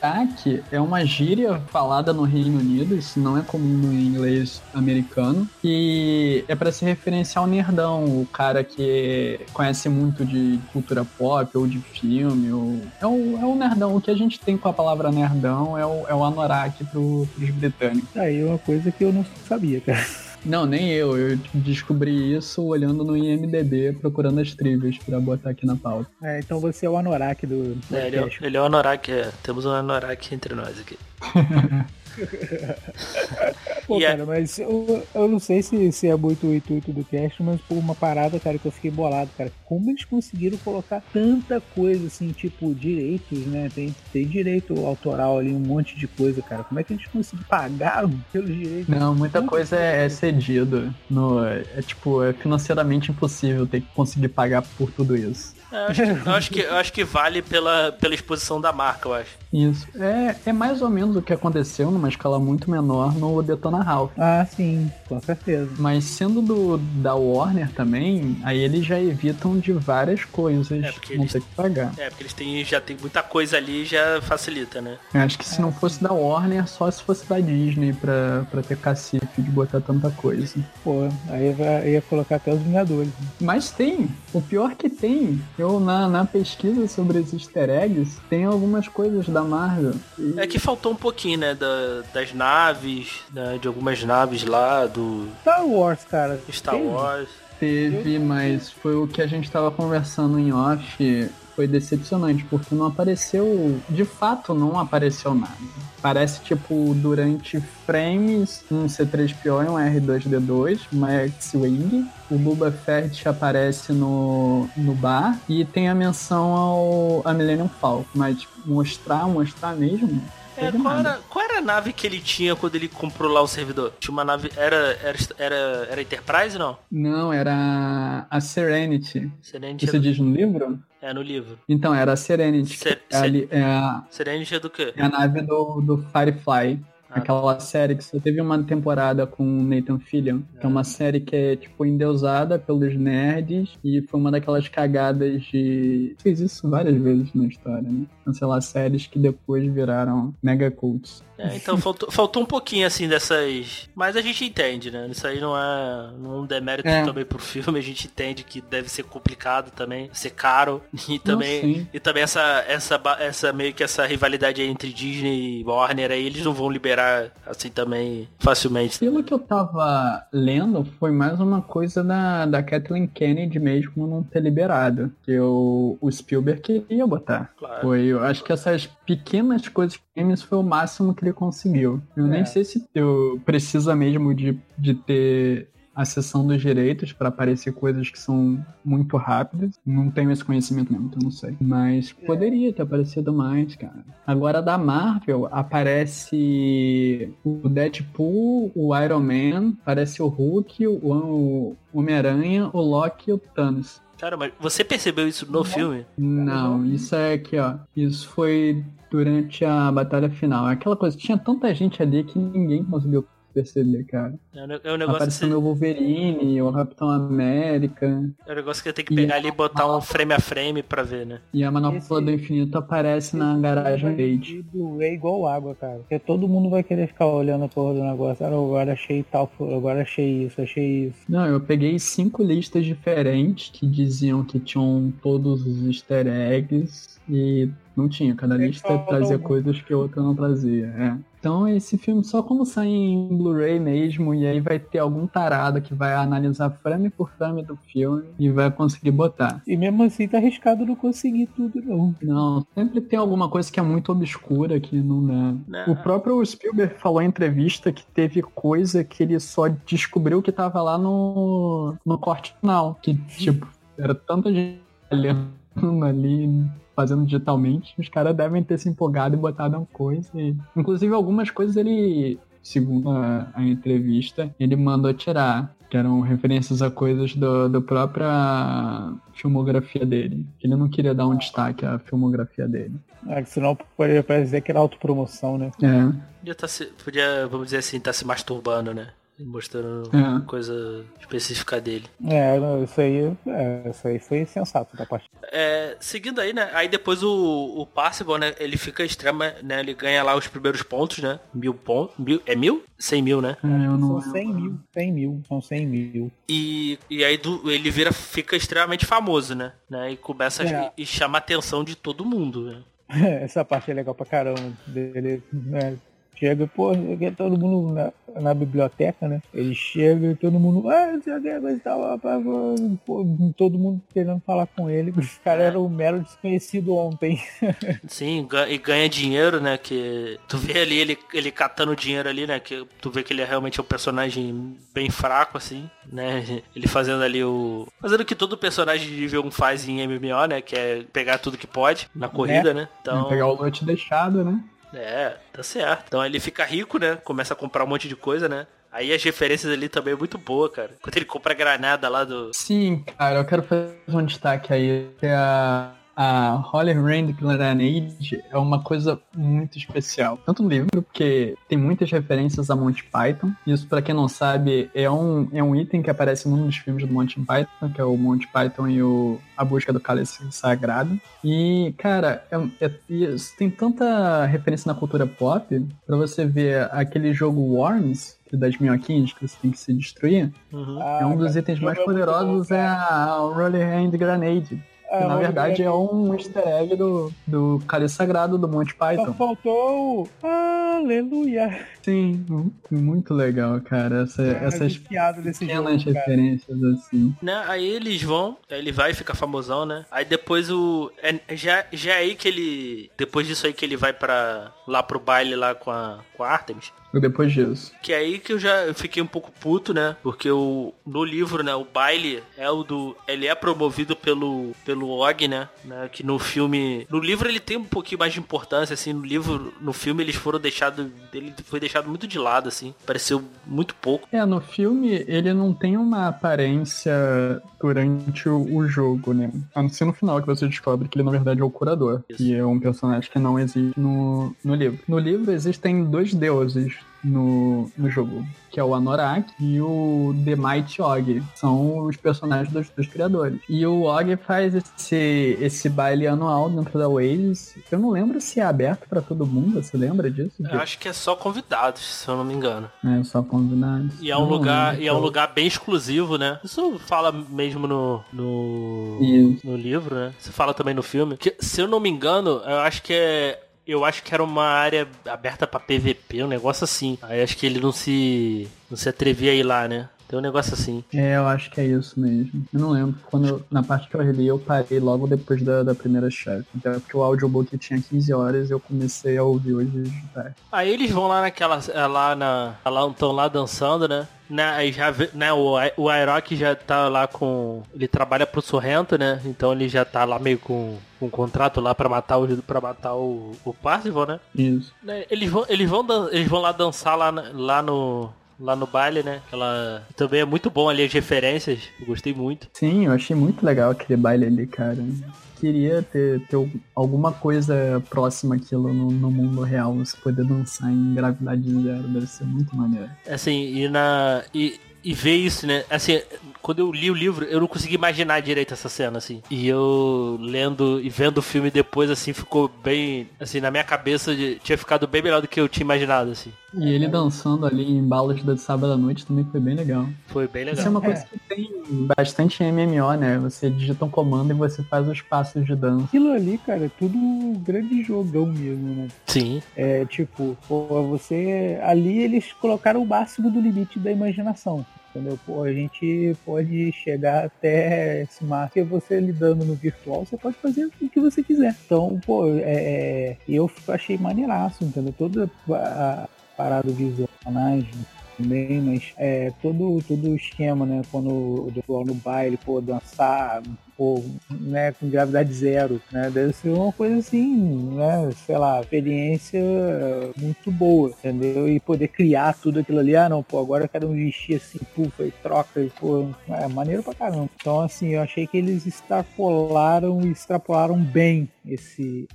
é uma gíria falada no Reino Unido, isso não é comum no inglês americano, e é para se referenciar ao nerdão, o cara que conhece muito de cultura pop ou de filme, ou... É, o, é o nerdão, o que a gente tem com a palavra nerdão é o, é o anorak pro, pros britânicos. Aí é uma coisa que eu não sabia, cara. Não, nem eu, eu descobri isso olhando no IMDB, procurando as trivias pra botar aqui na pauta. É, então você é o Anorak do É, ele, é, ele é o Anorak, é. Temos um Anorak entre nós aqui. (laughs) (laughs) Pô, E é- cara, mas eu, eu não sei se, se é muito o intuito do cast, mas por uma parada, cara, que eu fiquei bolado, cara. Como eles conseguiram colocar tanta coisa, assim, tipo, direitos, né? Tem, tem direito autoral ali, um monte de coisa, cara. Como é que eles conseguiram pagar pelos direitos? Não, muita coisa é, é cedido. No, é tipo, é financeiramente impossível ter que conseguir pagar por tudo isso. É, eu, acho que, eu, acho que, eu acho que vale pela, pela exposição da marca, eu acho. Isso. É, é mais ou menos o que aconteceu numa escala muito menor no Detona Ralph. Ah, sim, com certeza. Mas sendo do, da Warner também, aí eles já evitam de várias coisas É, porque não eles- ter que pagar. É, porque eles têm, já tem muita coisa ali já facilita, né? Eu acho que se não fosse da Warner, só se fosse da Disney pra, pra ter cacife de botar tanta coisa. Pô, aí vai- ia colocar até os Vingadores. né? Mas tem. O pior que tem. Eu, na, na pesquisa sobre os easter eggs, tem algumas coisas da Marvel. E- É que faltou um pouquinho, né? Da, das naves, né, de algumas naves lá, do Star Wars, cara. Star Teve? Wars. Teve, mas foi o que a gente tava conversando em off. Foi decepcionante, porque não apareceu. De fato, não apareceu nada. Parece, tipo, durante frames, um C3PO e um R2D2, uma X-Wing. O Boba Fett aparece no, no bar e tem a menção ao a Millennium Falcon. Mas mostrar, mostrar mesmo. É, qual era, qual era a nave que ele tinha quando ele comprou lá o servidor? Tinha uma nave. Era, era, era, era Enterprise não? Não, era a Serenity. Serenity Você do, diz no livro? É no livro. Então, era a Serenity. Ser- é, ali- é a, Serenity é do quê? é a nave do, do Firefly. Ah. Aquela série que só teve uma temporada com o Nathan Fillion. Que é uma série que é, tipo, endeusada pelos nerds. E foi uma daquelas cagadas de... Fez isso várias vezes na história, né? Cancelar séries que depois viraram mega cults. É, então faltou, faltou um pouquinho assim dessas. Mas a gente entende, né? Isso aí não é não é um demérito É. também pro filme, a gente entende que deve ser complicado também, ser caro. (laughs) E também, sim. e também essa, essa, essa meio que essa rivalidade aí entre Disney e Warner aí, eles não vão liberar assim também facilmente. Pelo que eu tava lendo, foi mais uma coisa da, da Kathleen Kennedy mesmo não ter liberado. Que o, o Spielberg queria botar. Claro. Foi, eu acho que essas pequenas coisas games foi o máximo que ele conseguiu. Eu É. nem sei se eu precisa mesmo de, de ter a sessão dos direitos para aparecer coisas que são muito rápidas. Não tenho esse conhecimento mesmo, então não sei. Mas poderia ter aparecido mais, cara. Agora da Marvel aparece o Deadpool, o Iron Man, aparece o Hulk, o, o Homem-Aranha, o Loki e o Thanos. Cara, mas você percebeu isso no filme? Não, isso é aqui, ó. Isso foi durante a batalha final. Aquela coisa, tinha tanta gente ali que ninguém conseguiu perceber, cara. É um, é um negócio que você- o Wolverine, o Capitão América é um negócio que eu tenho que pegar ali e botar um frame a frame pra ver, né? e a Manopla Esse- do Infinito aparece na garagem Verde. do é igual água, cara. Porque todo mundo vai querer ficar olhando a porra do negócio. Ah, agora achei tal, agora achei isso, achei isso. Não, eu peguei cinco listas diferentes que diziam que tinham todos os easter eggs e não tinha. Cada Eles lista trazia algum. coisas que a outra não trazia. É. Então esse filme só quando sair em Blu-ray mesmo, e aí vai ter algum tarado que vai analisar frame por frame do filme e vai conseguir botar. E mesmo assim tá arriscado não conseguir tudo, não. Não, sempre tem alguma coisa que é muito obscura que não dá. Né? O próprio Spielberg falou em entrevista que teve coisa que ele só descobriu que tava lá no, no corte final. Que, tipo, era tanta gente olhando ali, fazendo digitalmente, os caras devem ter se empolgado e botado uma coisa. e- Inclusive, algumas coisas ele, segundo a, a entrevista, ele mandou tirar. Que eram referências a coisas do, do própria filmografia dele. Que ele não queria dar um destaque à filmografia dele. Ah, que senão poderia parecer que era autopromoção, né? É. Podia, tá se, podia, vamos dizer assim, tá se masturbando, né? Mostrando É. coisa específica dele. É, isso aí, é, isso aí foi sensato da parte. É, seguindo aí, né? Aí depois o, o Parcival, né? Ele fica extrema, né? Ele ganha lá os primeiros pontos, né? Mil pontos. Mil, é mil? Cem mil, né? É, eu não. São 100 mil, 100 mil, são 100 mil. E, e aí do- ele vira, fica extremamente famoso, né? né? E começa a, É. e chama a atenção de todo mundo, né? (laughs) Essa parte é legal pra caramba dele, né? Chega, pô, chega todo mundo na, na biblioteca, né? Ele chega e todo mundo, ah, não sei o que, coisa e tal, pô, todo mundo querendo falar com ele. Os caras eram um mero desconhecido ontem. (laughs) Sim, e ganha dinheiro, né? Que tu vê ali ele, ele catando dinheiro ali, né? Que tu vê que ele é realmente um personagem bem fraco, assim, né? Ele fazendo ali o. Fazendo o que todo personagem de nível 1 faz em MMO, né? Que é pegar tudo que pode na corrida, né? Então. Pegar o lote deixado, né? É, tá certo. Então ele fica rico, né? Começa a comprar um monte de coisa, né? Aí as referências ali também é muito boa, cara. Quando ele compra a granada lá do. Sim, cara, eu quero fazer um destaque aí. Que a, a Holy Rain Grenade é uma coisa muito especial. Tanto no livro, porque tem muitas referências a Monty Python. Isso, pra quem não sabe, é um, é um item que aparece num dos filmes do Monty Python, que é o Monty Python e o A Busca do Cálice Sagrado. E, cara, é, é- isso tem tanta referência na cultura pop, pra você ver aquele jogo Worms, que das minhoquinhas que você tem que se destruir. Uhum. É um dos itens mais poderosos é a Rolling Hand Grenade. Que, na verdade é um easter egg do, do Cálice Sagrado do Monty Só Python. faltou o Aleluia. Sim, mu- muito legal, cara. Essa, essas piadas desse jogo, pequenas cara. referências assim. Né? Aí eles vão, aí ele vai ficar famosão, né? Aí depois o. É, já, já é aí que ele. Depois disso aí que ele vai para lá pro baile lá com a, com a Artemis. Depois disso. Que é aí que eu já fiquei um pouco puto, né? Porque o, no livro, né, o baile é o do. Ele é promovido pelo, pelo Og, né? né? Que no filme. No livro ele tem um pouquinho mais de importância, assim. No livro, no filme eles foram deixados. Ele foi deixado muito de lado, assim. Pareceu muito pouco. É, no filme ele não tem uma aparência durante o, o jogo, né? A não ser no final que você descobre que ele na verdade é o curador. Isso. Que é um personagem que não existe no, no livro. No livro existem dois deuses no, no jogo, que é o Anorak e o The Mighty Og. São os personagens dos, dos criadores. E o Og faz esse, esse baile anual dentro da Oasis. Eu não lembro se é aberto pra todo mundo, você lembra disso? Eu acho que é só convidados, se eu não me engano. É, só combinados. E é um não lugar, lembro. e é um lugar bem exclusivo, né? Isso fala mesmo no no, Isso. no livro, né? Você fala também no filme. Que, se eu não me engano, eu acho que é eu acho que era uma área aberta pra PVP, um negócio assim. Aí acho que ele não se não se atrevia a ir lá, né? Tem um negócio assim. É, eu acho que é isso mesmo. Eu não lembro. Quando eu- na parte que eu reli, eu parei logo depois da, da primeira chefe. Até porque o audiobook tinha 15 horas e eu comecei a ouvir hoje de tarde. Aí eles vão lá naquela. é, lá na. Lá estão lá dançando, né? né? Aí já né, o, o Airok já tá lá com. Ele trabalha pro Sorrento, né? Então ele já tá lá meio com, com um contrato lá pra matar o para matar o, o Parzival, né? Isso. Né, Eles vão, eles vão, dan- eles vão lá dançar lá, lá no lá no baile, né? Ela também é muito bom ali as referências. Eu gostei muito. Sim, eu achei muito legal aquele baile ali, cara. Queria ter, ter alguma coisa próxima àquilo no, no mundo real, você poder dançar em gravidade zero, deve ser muito maneiro. Assim, e na. E, e ver isso, né? Assim, quando eu li o livro, eu não consegui imaginar direito essa cena, assim. E eu lendo e vendo o filme depois, assim, ficou bem. Assim, na minha cabeça tinha ficado bem melhor do que eu tinha imaginado, assim. E ele dançando ali em balas da sábado à noite também foi bem legal. Foi bem legal. Isso é uma coisa é. que tem bastante MMO, né? Você digita um comando e você faz os passos de dança. Aquilo ali, cara, é tudo um grande jogão mesmo, né? Sim. É tipo, pô, você. Ali eles colocaram o máximo do limite da imaginação. Entendeu? Pô, a gente pode chegar até esse marco e você lidando no virtual, você pode fazer o que você quiser. Então, pô, é, é eu achei maneiraço, entendeu? Toda a parada visual, personagem, também, mas é, todo, todo o esquema, né? Quando o pessoal no baile, pô, dançar, pô, né, com gravidade zero, né? Deve ser uma coisa assim, né? Sei lá, experiência muito boa, entendeu? E poder criar tudo aquilo ali, ah não, pô, agora eu quero um vestir assim, pufa, e troca, e pô, é maneiro pra caramba. Então, assim, eu achei que eles extrapolaram e extrapolaram bem esse.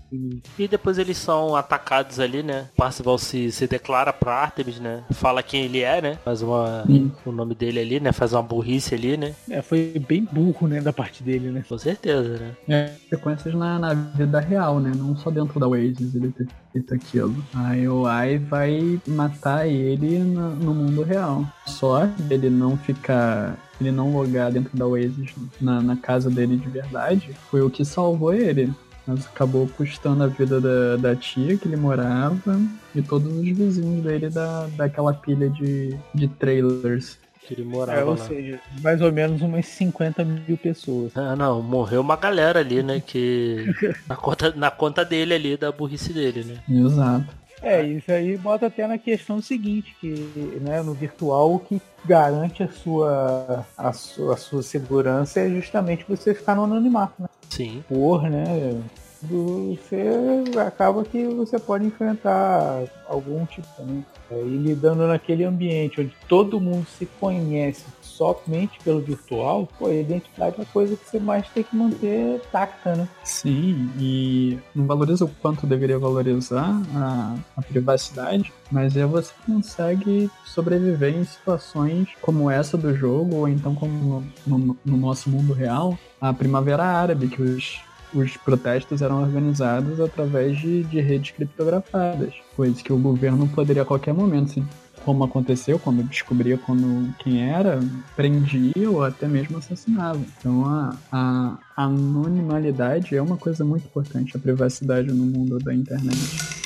E depois eles são atacados ali, né? Parcival se, se declara pra Artemis, né? Fala quem ele é, né? Faz uma. o nome dele ali, né? Faz uma burrice ali, né? É, foi bem burro, né? Da parte dele, né? Com certeza, né? É, sequências na, na vida real, né? Não só dentro da Oasis ele ter feito aquilo. A IOI vai matar ele no, no mundo real. Só ele não ficar ele não logar dentro da Oasis na, na, casa dele de verdade, foi o que salvou ele. Mas acabou custando a vida da, da tia que ele morava e todos os vizinhos dele da, daquela pilha de, de trailers que ele morava é, ou lá. seja, mais ou menos umas 50 mil pessoas. Ah, não, morreu uma galera ali, né? Que. (laughs) na, conta, na conta dele ali, da burrice dele, né? Exato. É, isso aí bota até na questão seguinte, que né, no virtual o que garante a sua, a sua, a sua segurança é justamente você ficar no anonimato, né? Sim. Por, né? Você acaba que você pode enfrentar algum tipo, né? É, e lidando naquele ambiente onde todo mundo se conhece somente pelo virtual, pô, a identidade é a coisa que você mais tem que manter taca, né? Sim, e não valoriza o quanto deveria valorizar a, a privacidade, mas é você consegue sobreviver em situações como essa do jogo, ou então como no, no, no nosso mundo real, a Primavera Árabe, que os os protestos eram organizados através de, de redes criptografadas, coisa que o governo poderia a qualquer momento, como aconteceu quando descobria quando, quem era, prendia ou até mesmo assassinava. Então a, a anonimalidade é uma coisa muito importante, a privacidade no mundo da internet.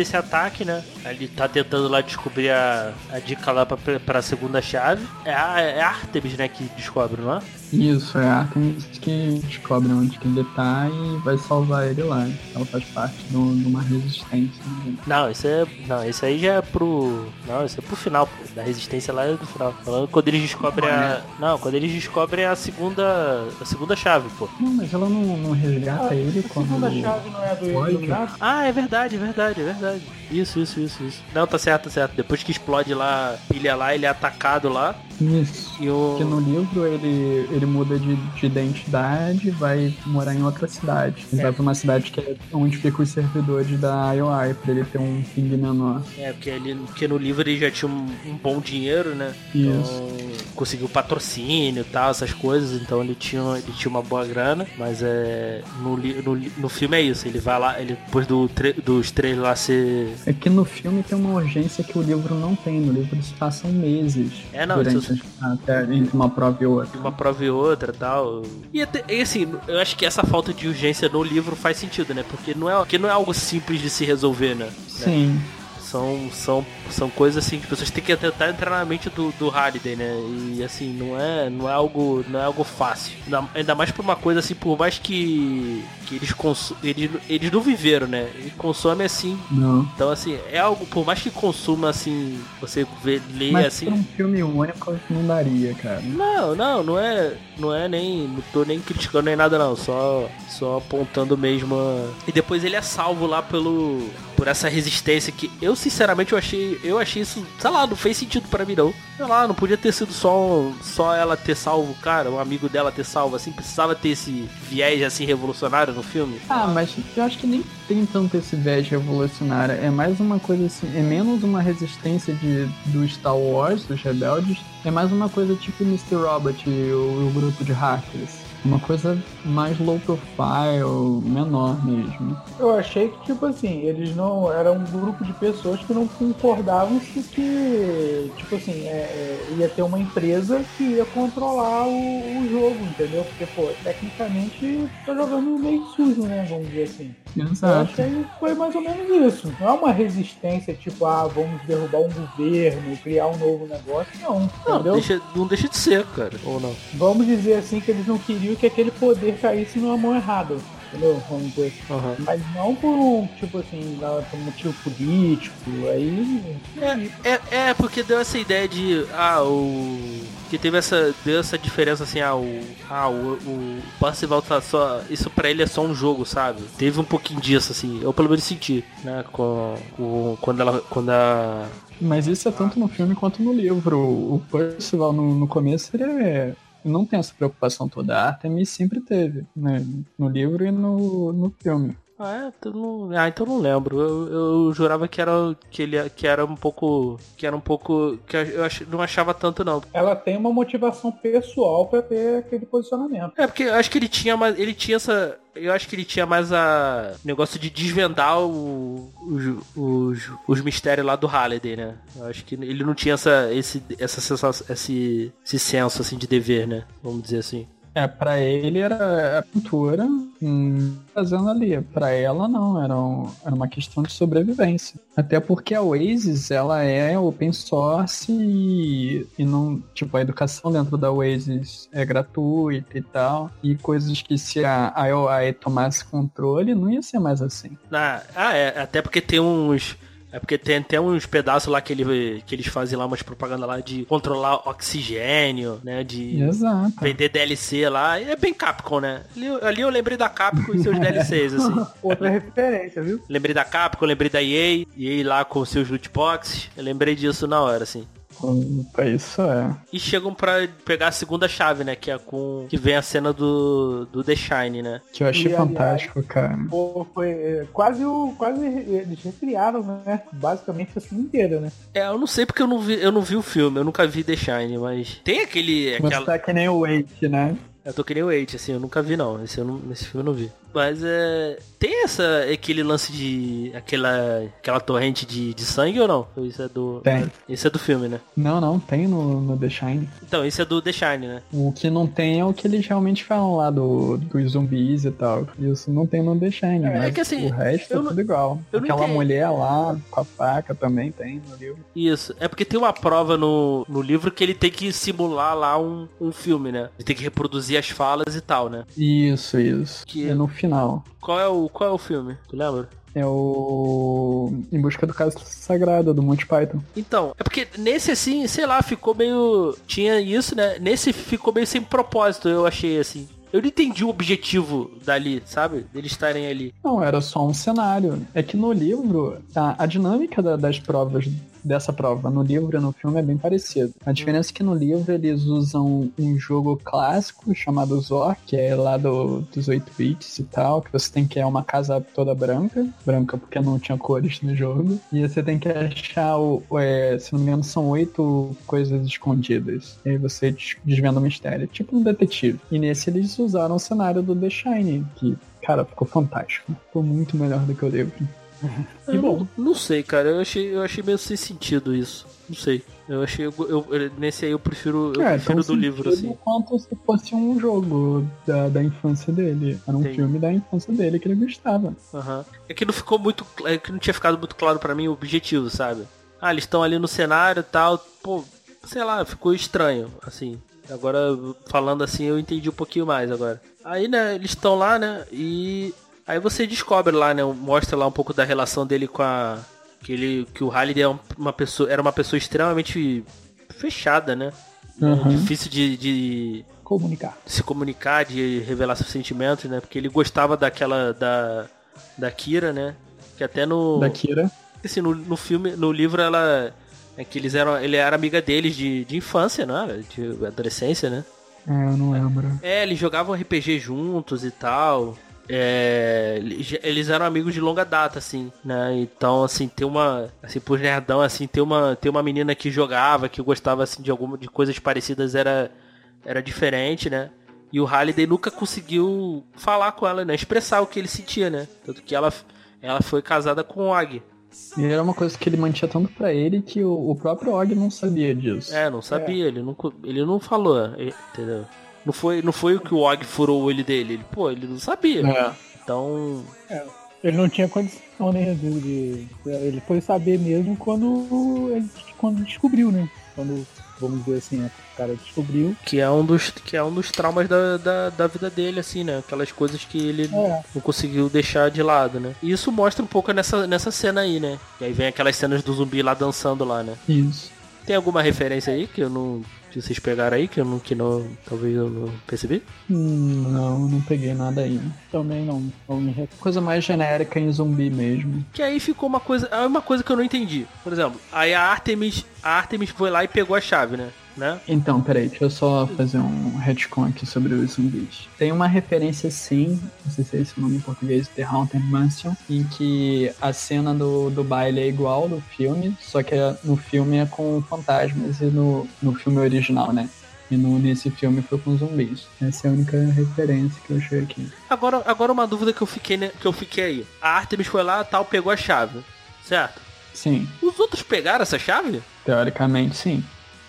Esse ataque, né? Ele tá tentando lá descobrir a, a dica lá pra, pra segunda chave. É a, é a Artemis, né, que descobre, não é? Isso, é a Artemis que descobre onde que ele tá e vai salvar ele lá. Ela faz parte de uma resistência. Né? Não, isso é. Não, isso aí já é pro. Não, isso é pro final, pô. Da resistência lá é do final. Falando quando eles descobrem a. Não, quando eles descobrem a segunda. A segunda chave, pô. Não, mas ela não, não resgata ah, ele a quando. A segunda chave não é do Iluminado? Ah, é verdade, é verdade, é verdade. Isso, isso, isso, isso. Não, tá certo, tá certo. Depois que explode lá, pilha lá, ele é atacado lá. Isso. E. Porque no livro ele, ele muda de, de identidade vai morar em outra cidade. Ele é. vai pra uma cidade que é onde ficam os servidores da IOI, pra ele ter um fim menor. É, porque, ele, porque no livro ele já tinha um, um bom dinheiro, né? Isso. Então, conseguiu patrocínio e tal, essas coisas, então ele tinha, ele tinha uma boa grana, mas é. No, no, no filme é isso, ele vai lá, ele depois do, dos três lá ser. É que no filme tem uma urgência que o livro não tem, no livro se passam meses. É, não, isso até entre uma prova e outra. Uma prova e outra tal. E, até, e assim, eu acho que essa falta de urgência no livro faz sentido, né? Porque não é, porque não é algo simples de se resolver, né? Sim. São, são, são coisas assim que as pessoas têm que tentar entrar na mente do, do Halliday, né? E assim, não é, não é algo. Não é algo fácil. Ainda mais pra uma coisa assim, por mais que. que eles, eles, eles não viveram, né? Eles consomem assim. Não. Então, assim, é algo, por mais que consuma assim, você vê, lê Mas assim. Por um filme único não daria, cara. Não, não, não é. Não é nem. Não tô nem criticando nem nada, não. Só, só apontando mesmo. A... E depois ele é salvo lá pelo. Por essa resistência que eu sinceramente eu achei, eu achei isso, sei lá, não fez sentido para mim não. Sei lá, não podia ter sido só só ela ter salvo, cara, um amigo dela ter salvo assim, precisava ter esse viés assim revolucionário no filme. Ah, mas eu acho que nem tem tanto esse viés revolucionário, é mais uma coisa assim, é menos uma resistência de do Star Wars, dos rebeldes, é mais uma coisa tipo Mr. Robot e o, o grupo de hackers uma coisa mais low profile, menor mesmo. Eu achei que, tipo assim, eles não. Era um grupo de pessoas que não concordavam que, que tipo assim, é, é, ia ter uma empresa que ia controlar o, o, jogo, entendeu? Porque, pô, tecnicamente tá jogando meio sujo, né? Vamos dizer assim. Exato. Eu achei que foi mais ou menos isso. Não é uma resistência, tipo, ah, vamos derrubar um governo, criar um novo negócio. Não, não entendeu? Deixa, não deixa de ser, cara. Ou não. Vamos dizer assim que eles não queriam que aquele poder caísse numa mão errada. Entendeu? Vamos dizer. Uhum. Mas não por um, tipo assim, por um motivo político. Aí. É, é, é, porque deu essa ideia de. Ah, o. Que teve essa. Deu essa diferença assim, ah, o. Ah, o, o Parcival tá só. Isso pra ele é só um jogo, sabe? Teve um pouquinho disso, assim. Eu pelo menos senti, né? Com, com, quando ela. Quando a. Mas isso é tanto no filme quanto no livro. O Percival no, no começo ele é não tem essa preocupação toda. A Artemis sempre teve, né? No livro e no, no filme. Ah, é? Então não... ah, então não lembro. Eu, eu jurava que era que ele que era um pouco que era um pouco que eu ach, não achava tanto não. Ela tem uma motivação pessoal para ter aquele posicionamento. É porque eu acho que ele tinha mais ele tinha essa eu acho que ele tinha mais a negócio de desvendar o, os, os, os mistérios lá do Halliday, né? Eu acho que ele não tinha essa esse essa sensação, esse esse senso assim de dever, né? Vamos dizer assim. É, pra ele era a pintura hum, fazendo ali. Pra ela não, era, um, era uma questão de sobrevivência. Até porque a Oasis, ela é open source e, e não, tipo, a educação dentro da Oasis é gratuita e tal. E coisas que se a IOI tomasse controle, não ia ser mais assim. Ah, ah é, até porque tem uns é porque tem até uns pedaços lá que, ele, que eles fazem lá, umas propagandas lá de controlar oxigênio, né? De Exato. vender DLC lá. É bem Capcom, né? Ali, ali eu lembrei da Capcom e seus (laughs) DLCs, assim. Outra referência, viu? Lembrei da Capcom, lembrei da EA, EA lá com seus loot boxes. Eu lembrei disso na hora, assim. Isso é. E chegam para pegar a segunda chave, né? Que é com. Que vem a cena do, do The Shine, né? Que eu achei e, fantástico, aliás, cara. Pô, foi é, quase o. Quase eles recriaram, né? Basicamente a filme inteira, né? É, eu não sei porque eu não vi, eu não vi o filme, eu nunca vi The Shine, mas. Tem aquele. Aquela... Você tá que nem o Wait, né? Eu tô que nem o Wait, assim, eu nunca vi não. Esse, eu não, esse filme eu não vi. Mas é. Tem essa, aquele lance de. aquela. aquela torrente de, de sangue ou não? Isso é do. Tem. Esse é do filme, né? Não, não, tem no, no The Shine. Então, esse é do The Shine, né? O que não tem é o que eles realmente falam lá do, dos zumbis e tal. Isso não tem no The Shine, é, mas é que, assim, o resto é tudo igual. Aquela mulher lá com a faca também tem no livro. Isso. É porque tem uma prova no, no livro que ele tem que simular lá um, um filme, né? Ele tem que reproduzir as falas e tal, né? Isso, isso. Que... É no final. Qual é o, qual é o filme? Tu lembra? É o. Em Busca do Caso Sagrado, do Monty Python. Então, é porque nesse assim, sei lá, ficou meio. Tinha isso, né? Nesse ficou meio sem propósito, eu achei assim. Eu não entendi o objetivo dali, sabe? Deles estarem ali. Não, era só um cenário. É que no livro, a, a dinâmica da, das provas dessa prova no livro e no filme é bem parecido. A diferença é que no livro eles usam um jogo clássico chamado Zor, que é lá do, dos 8 bits e tal, que você tem que é uma casa toda branca, branca porque não tinha cores no jogo, e você tem que achar, o, é, se não me engano, são oito coisas escondidas. E aí você desvenda o mistério, tipo um detetive. E nesse eles usaram o cenário do The Shining, que, cara, ficou fantástico. Ficou muito melhor do que o livro. Que bom. Não, não sei, cara. Eu achei, eu achei meio sem sentido isso. Não sei. Eu achei. Eu, eu- nesse aí eu prefiro, eu É, prefiro tão do livro, assim. Quanto se fosse um jogo da, da infância dele. Era um Entendi. filme da infância dele que ele gostava. Aham. É que não ficou muito. É que não tinha ficado muito claro pra mim o objetivo, sabe? Ah, eles estão ali no cenário e tal. Pô, sei lá, ficou estranho, assim. Agora, falando assim, eu entendi um pouquinho mais agora. Aí, né, eles estão lá, né? E. Aí você descobre lá, né? Mostra lá um pouco da relação dele com a. Que, ele, que o Halliday é um- uma pessoa, era uma pessoa extremamente fechada, né? Aham. Difícil de, de Comunicar. se comunicar, de revelar seus sentimentos, né? Porque ele gostava daquela da da Kira, né? Que até no Da Kira. assim, no, no filme, no livro ela é que eles eram, ele era amiga deles de, de infância, né? De adolescência, né? É, eu não lembro. É, eles jogavam RPG juntos e tal. É, eles- eram amigos de longa data, assim, né? Então, assim, tem uma. Assim, por nerdão, assim, tem uma, tem uma menina que jogava, que gostava, assim, de alguma de coisas parecidas, era, era diferente, né? E o Halliday nunca conseguiu falar com ela, né? Expressar o que ele sentia, né? Tanto que ela, ela foi casada com o Og. E era uma coisa que ele mantinha tanto pra ele que o, o próprio Og não sabia disso. É, não sabia, ele, não, co- ele não falou, é, entendeu? Não foi, não foi o que o Og furou o olho dele, ele, pô, ele não sabia. É. Então, Ele não tinha condição, né? De, de- ele foi saber mesmo quando ele quando descobriu, né? Quando, vamos dizer assim, o cara descobriu. que é um dos, que é um dos traumas da, da, da vida dele, assim, né? Aquelas coisas que ele É. não conseguiu deixar de lado, né? E isso mostra um pouco nessa, nessa cena aí, né? E aí vem aquelas cenas do zumbi lá dançando lá, né? Isso. Tem alguma referência aí que eu não. Que vocês pegaram aí, que eu não. Que não talvez eu não percebi? Hum, não, não peguei nada aí. Também não. Coisa mais genérica em zumbi mesmo. Que aí ficou uma coisa. É uma coisa que eu não entendi. Por exemplo, aí a Artemis. A Artemis foi lá e pegou a chave, né? Né? Então, peraí, deixa eu só fazer um retcon aqui sobre os zumbis. Tem uma referência, sim, não sei se é esse o nome em português, The Haunted Mansion, em que a cena do, do baile é igual do filme, só que no filme é com fantasmas e no, no filme original, né? E no, nesse filme foi com zumbis. Essa é a única referência que eu achei aqui. Agora, agora uma dúvida que eu fiquei, né, que eu fiquei aí. A Artemis foi lá tal, pegou a chave. Certo? Sim, Os outros pegaram essa chave? teoricamente sim.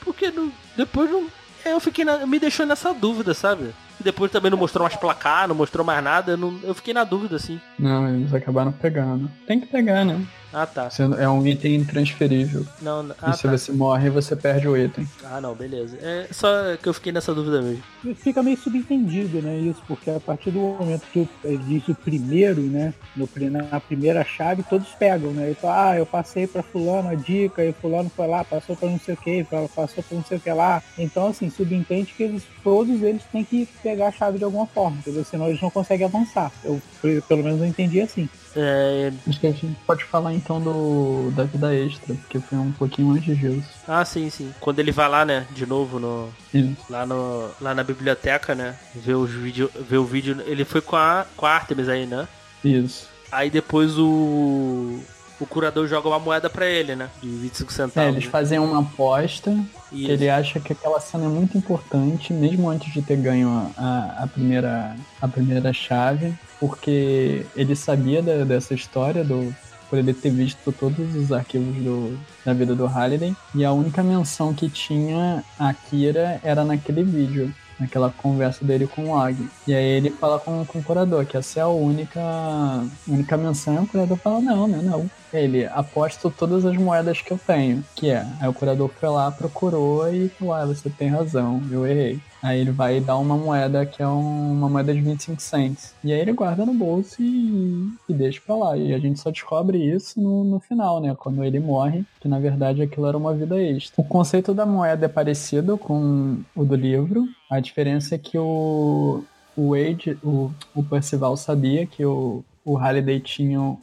Porque não- depois não. é, Eu fiquei na- me deixou nessa dúvida, sabe? E depois também não mostrou mais placar, não mostrou mais nada. eu não- eu fiquei na dúvida, assim. Não, eles acabaram pegando. Tem que pegar, né? Ah, tá. Você- É um item intransferível. Não, não- e ah, se tá. você morre, você perde o item. Ah, não, beleza. É só que eu fiquei nessa dúvida mesmo. Fica meio subentendido, né? Isso, porque a partir do momento que ele diz o primeiro, né? No, na primeira chave, todos pegam, né? Ele fala, ah, eu passei pra fulano a dica, e fulano foi lá, passou pra não sei o que, passou pra não sei o que lá. Então, assim, subentende que eles, todos eles têm que pegar a chave de alguma forma, entendeu? Senão eles não conseguem avançar. Eu, pelo menos, eu entendi assim. É, Acho que a gente pode falar então do da vida extra, porque foi um pouquinho antes disso. Ah, sim, sim. Quando ele vai lá, né, de novo no. Isso. Lá, no, lá na biblioteca, né? Ver, os vídeo, ver o vídeo. Ele foi com a, com a Artemis aí, né? Isso. Aí depois o. O curador joga uma moeda pra ele, né? De 25 É, centavos. eles fazem uma aposta Isso. ele acha que aquela cena é muito importante, mesmo antes de ter ganho a, a primeira, a primeira chave, porque ele sabia da- dessa história do por ele ter visto todos os arquivos do, da vida do Halliday e a única menção que tinha a Kira era naquele vídeo naquela conversa dele com o Og. E aí ele fala com, com o curador que essa é a única, única menção. E o curador fala, não, não, não. Ele aposto todas as moedas que eu tenho, que é. Aí o curador foi lá, procurou e falou, ah, você tem razão, eu errei. Aí ele vai dar uma moeda que é um- uma moeda de 25 cents. E aí ele guarda no bolso e, e deixa pra lá. E a gente só descobre isso no, no final, né? Quando ele morre, que na verdade aquilo era uma vida extra. O conceito da moeda é parecido com o do livro. A diferença é que o, o Wade, o, o Percival sabia que o, o Halliday tinha um,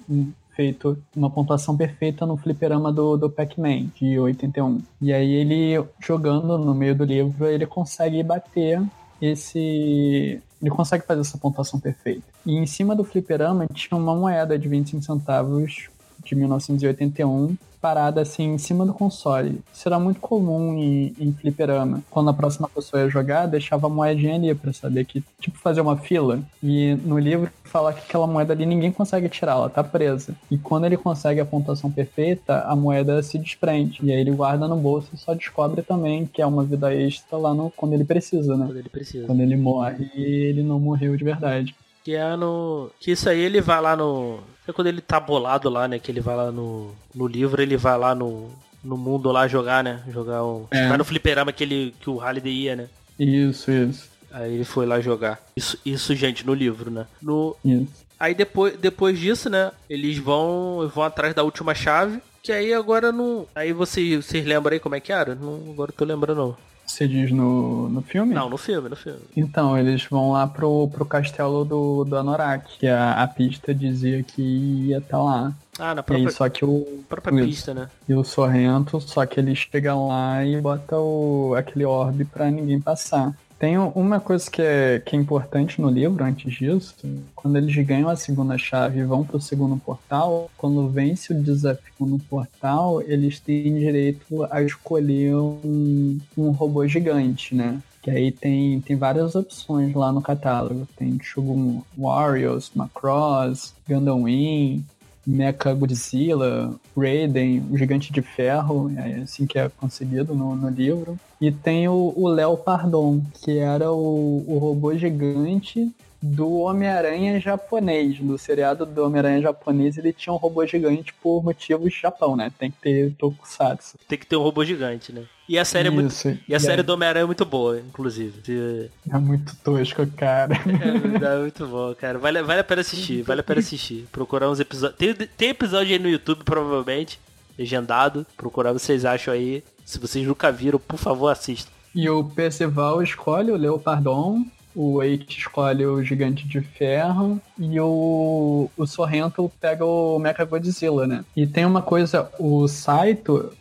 feito uma pontuação perfeita no fliperama do, do Pac-Man, de 81. E aí ele, jogando no meio do livro, ele consegue bater esse... Ele consegue fazer essa pontuação perfeita. E em cima do fliperama tinha uma moeda de 25 centavos de 1981 parada assim em cima do console. Isso era muito comum em, em fliperama. Quando a próxima pessoa ia jogar, deixava a moedinha ali pra saber que, tipo, fazer uma fila. E no livro fala que aquela moeda ali ninguém consegue tirar, ela tá presa. E quando ele consegue a pontuação perfeita, a moeda se desprende. E aí ele guarda no bolso e só descobre também que é uma vida extra lá no, quando ele precisa, né? Quando ele precisa. Quando ele morre, ele não morreu de verdade. Que é no. Que isso aí ele vai lá no. É quando ele tá bolado lá, né? Que ele vai lá no. No livro, ele vai lá no. No mundo lá jogar, né? Jogar o. É. No fliperama que, ele, que o Halliday ia, né? Isso, isso, Aí ele foi lá jogar. Isso, isso gente, no livro, né? No, isso. Aí depois, depois disso, né? Eles vão vão atrás da última chave. Que aí agora não. Aí vocês, vocês lembram aí como é que era? Não, agora eu tô lembrando não. Você diz no, no filme? Não, no filme, no filme. Então, eles vão lá pro, pro castelo do, do Anorak, que a, a pista dizia que ia estar lá. Ah, na própria, só que o. própria isso. pista, né? E o Sorrento, só que ele chega lá e bota o, aquele orbe pra ninguém passar. Tem uma coisa que é, que é importante no livro antes disso, quando eles ganham a segunda chave e vão pro segundo portal, quando vence o desafio no portal, eles têm direito a escolher um, um robô gigante, né? Que aí tem, tem várias opções lá no catálogo. Tem Shogun Warriors, Macross, Gundam Wing, Mecha Godzilla, Raiden, o Gigante de Ferro, é assim que é concebido no, no livro. E tem o, Léo Pardon, que era o, o robô gigante do Homem-Aranha japonês, do seriado do Homem-Aranha japonês, ele tinha um robô gigante por motivos de Japão, né? Tem que ter Tokusatsu. Tem que ter um robô gigante, né? E a série é muito. E a é- série do Homem-Aranha é muito boa, inclusive. É muito tosco, cara. (laughs) É, é muito bom, cara. Vale, vale a pena assistir, vale a pena assistir. Procurar uns episódios. Tem, tem episódio aí no YouTube, provavelmente, legendado. Procurar, vocês acham aí. Se vocês nunca viram, por favor, assistam. E o Percival escolhe o Leopardon, o Eight escolhe o Gigante de Ferro e o, o Sorrento pega o Mecha Godzilla, né? E tem uma coisa, o Saito,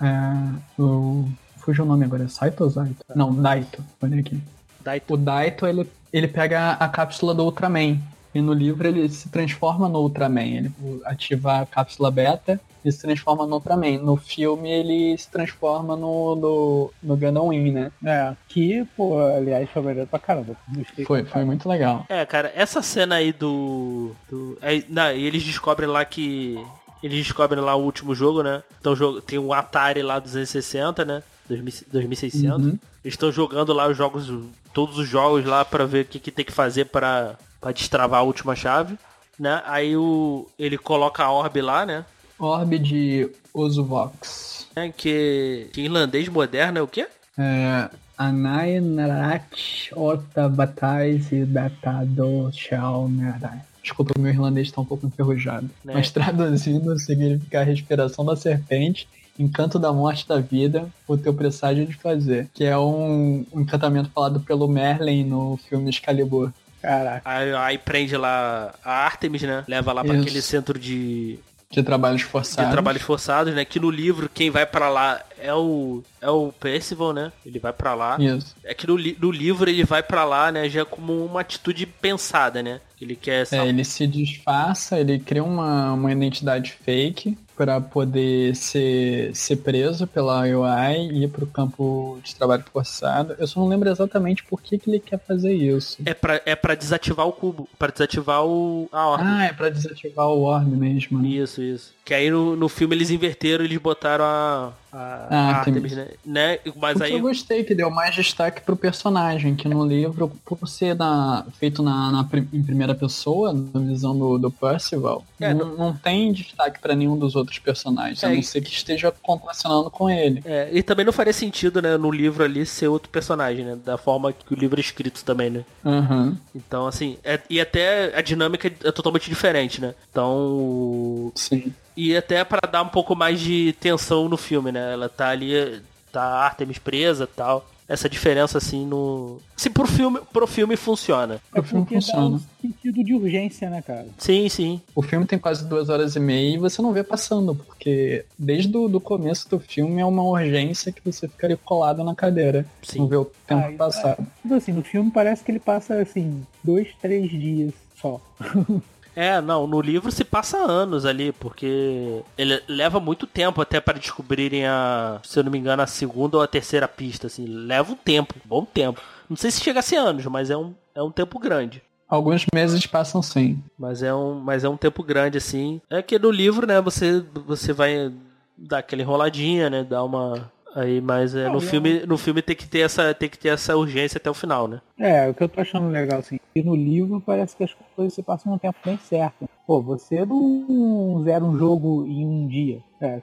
é, o fugiu o nome agora, é Saito ou Zaito? Não, Daito, olha aqui. Daí, O Daito, ele, ele pega a cápsula do Ultraman. E no livro ele se transforma no Ultraman. Ele ativa a cápsula beta e se transforma no Ultraman. No filme ele se transforma no, no, no Gundam Wing, né? É, que, pô, aliás, foi maneiro pra caramba. Gostei Foi, foi muito legal. É, cara, essa cena aí do. do é, não, e eles descobrem lá que. Eles descobrem lá o último jogo, né? Então jogo, tem um Atari lá 260, né? 2000 2600. Uhum. Eles estão jogando lá os jogos, todos os jogos lá pra ver o que, que tem que fazer pra, pra destravar a última chave, né? Aí o ele coloca a orbe lá, né? Orbe de Ozuvox. É, Que, que em irlandês moderno é o quê? É, Anai Narat Ota Batais e Datado Shao Narai. Desculpa, o meu irlandês tá um pouco enferrujado. Né? Mas traduzindo, significa a respiração da serpente, encanto da morte da vida, o teu presságio de fazer. Que é um, um encantamento falado pelo Merlin no filme Excalibur. Caraca. Aí, aí prende lá a Artemis, né? Leva lá pra Isso. aquele centro de, De trabalhos de forçados. trabalhos forçados, né? Que no livro quem vai pra lá é o é o Percival, né? Ele vai pra lá. Isso. É que no, no livro ele vai pra lá, né? Já como uma atitude pensada, né? Ele quer essa É, ele se disfarça, ele cria uma, uma identidade fake para poder ser, ser preso pela IOI e ir pro campo de trabalho forçado. Eu só não lembro exatamente por que, que ele quer fazer isso. é pra, é pra desativar o cubo, pra desativar o a ordem. Ah, é pra desativar o orbe mesmo. né? Isso, isso. Que aí no, no filme eles inverteram, eles botaram a, a, Ah, a Artemis, né? né? Mas O que aí eu gostei que deu mais destaque pro personagem, que no livro, por ser na- feito na, na em primeira pessoa, na visão do, do Percival, É, não, não tem destaque pra nenhum dos outros personagens, a É, não e- ser que esteja contracionando com ele. É, e também não faria sentido, né, no livro ali ser outro personagem, né? Da forma que o livro é escrito também, né? Aham, Então, assim, é- e até a dinâmica é totalmente diferente, né? Então, sim. E até pra dar um pouco mais de tensão no filme, né? Ela tá ali, tá a Artemis presa e tal. Essa diferença, assim, no... Se pro filme, pro filme funciona. É O filme porque dá funciona. um sentido de urgência, né, cara? Sim, sim. O filme tem quase duas horas e meia e você não vê passando, porque desde o do começo do filme é uma urgência que você ficaria colado na cadeira. Sim. Não vê o tempo Ah, passar. Tipo assim, no filme parece que ele passa, assim, dois, três dias só. (laughs) É, não, no livro se passa anos ali, porque ele leva muito tempo até para descobrirem a, se eu não me engano, a segunda ou a terceira pista, assim, leva um tempo, bom tempo. Não sei se chega a ser anos, mas é um, é um tempo grande. Alguns meses passam sim. Mas é um, mas é um tempo grande, assim. É que no livro, né, você, você vai dar aquela enroladinha, né, dar uma, Aí, mas é, no, filme, no filme tem que, ter essa, tem que ter essa urgência até o final, né? É, o que eu tô achando legal, assim, e no livro parece que as coisas se passam num tempo bem certo. Pô, você não zera um jogo em um dia. É,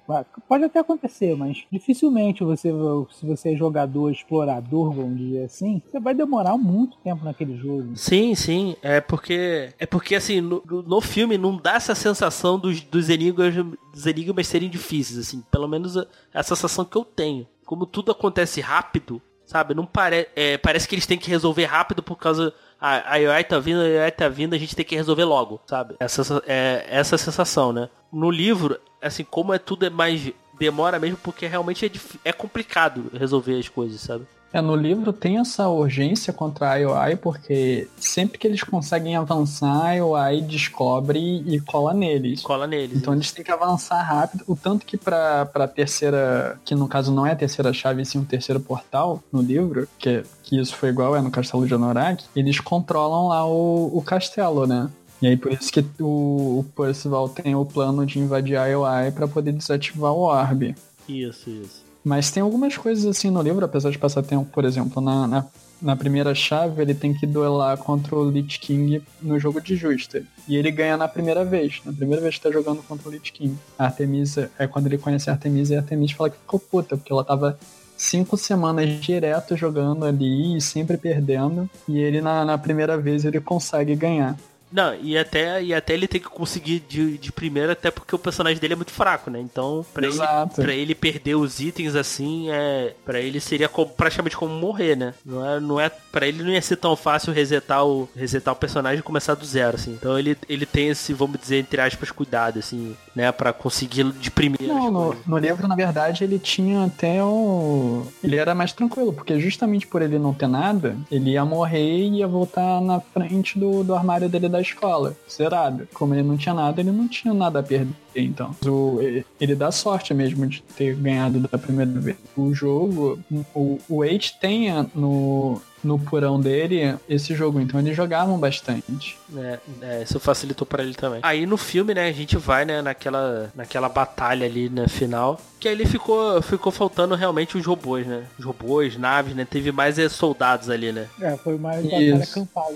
pode até acontecer, mas dificilmente você, se você é jogador, explorador, vamos dizer assim, você vai demorar muito tempo naquele jogo. Sim, sim. É porque, é porque assim, no, no filme não dá essa sensação dos, dos, enigmas, dos enigmas serem difíceis, assim. Pelo menos essa sensação que eu tenho. Como tudo acontece rápido, sabe? Não pare, é, parece que eles têm que resolver rápido por causa a, AI tá vindo, a AI tá vindo, a gente tem que resolver logo, sabe? Essa, é, essa sensação, né? No livro, assim, como é tudo é mais. demora mesmo porque realmente é, é complicado resolver as coisas, sabe? É, no livro tem essa urgência contra a IOI, porque sempre que eles conseguem avançar, a IOI descobre e cola neles. Cola neles. Então eles têm que avançar rápido, o tanto que pra, pra terceira, que no caso não é a terceira chave, sim um terceiro portal no livro, que, que isso foi igual é no Castelo de Anorak, eles controlam lá o, o castelo, né? E aí por isso que o, o Percival tem o plano de invadir a IOI para poder desativar o orbe. Isso, isso. Mas tem algumas coisas assim no livro, apesar de passar tempo, por exemplo, na, na, na, primeira chave ele tem que duelar contra o Lich King no jogo de justa. E ele ganha na primeira vez, na primeira vez que tá jogando contra o Lich King. A Artemisa, é quando ele conhece a Artemisa e a Artemisa fala que ficou puta, porque ela tava cinco semanas direto jogando ali e sempre perdendo. E ele na, na primeira vez ele consegue ganhar. Não, e até, e até ele tem que conseguir de, de primeira, até porque o personagem dele é muito fraco, né? Então, pra, ele, pra ele perder os itens assim, é. para ele seria como, praticamente como morrer, né? Não é, não é. Pra ele não ia ser tão fácil resetar o, resetar o personagem e começar do zero, assim. Então ele, ele tem esse, vamos dizer, entre aspas, cuidado, assim, né? Pra conseguir de primeira. Não, no, no, livro, na verdade, ele tinha até o. Ele era mais tranquilo, porque justamente por ele não ter nada, ele ia morrer e ia voltar na frente do, do armário dele da escola, zerado. Como ele não tinha nada, ele não tinha nada a perder, então. O, ele dá sorte mesmo de ter ganhado da primeira vez. O jogo, o, o H tem no, no porão dele esse jogo, então eles jogavam bastante. É, é isso facilitou para ele também. Aí no filme, né, a gente vai, né, naquela, naquela batalha ali, né, final, que aí ele ficou, ficou faltando realmente os robôs, né? Os robôs, naves, né? Teve mais é, soldados ali, né? É, foi mais batalha campal.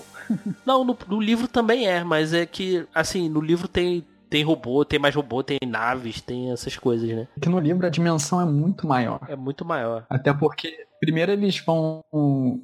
Não, no, no livro também é, mas é que, assim, no livro tem tem robô, tem mais robô, tem naves, tem essas coisas, né? Que no livro a dimensão é muito maior. É muito maior. Até porque Primeiro eles vão.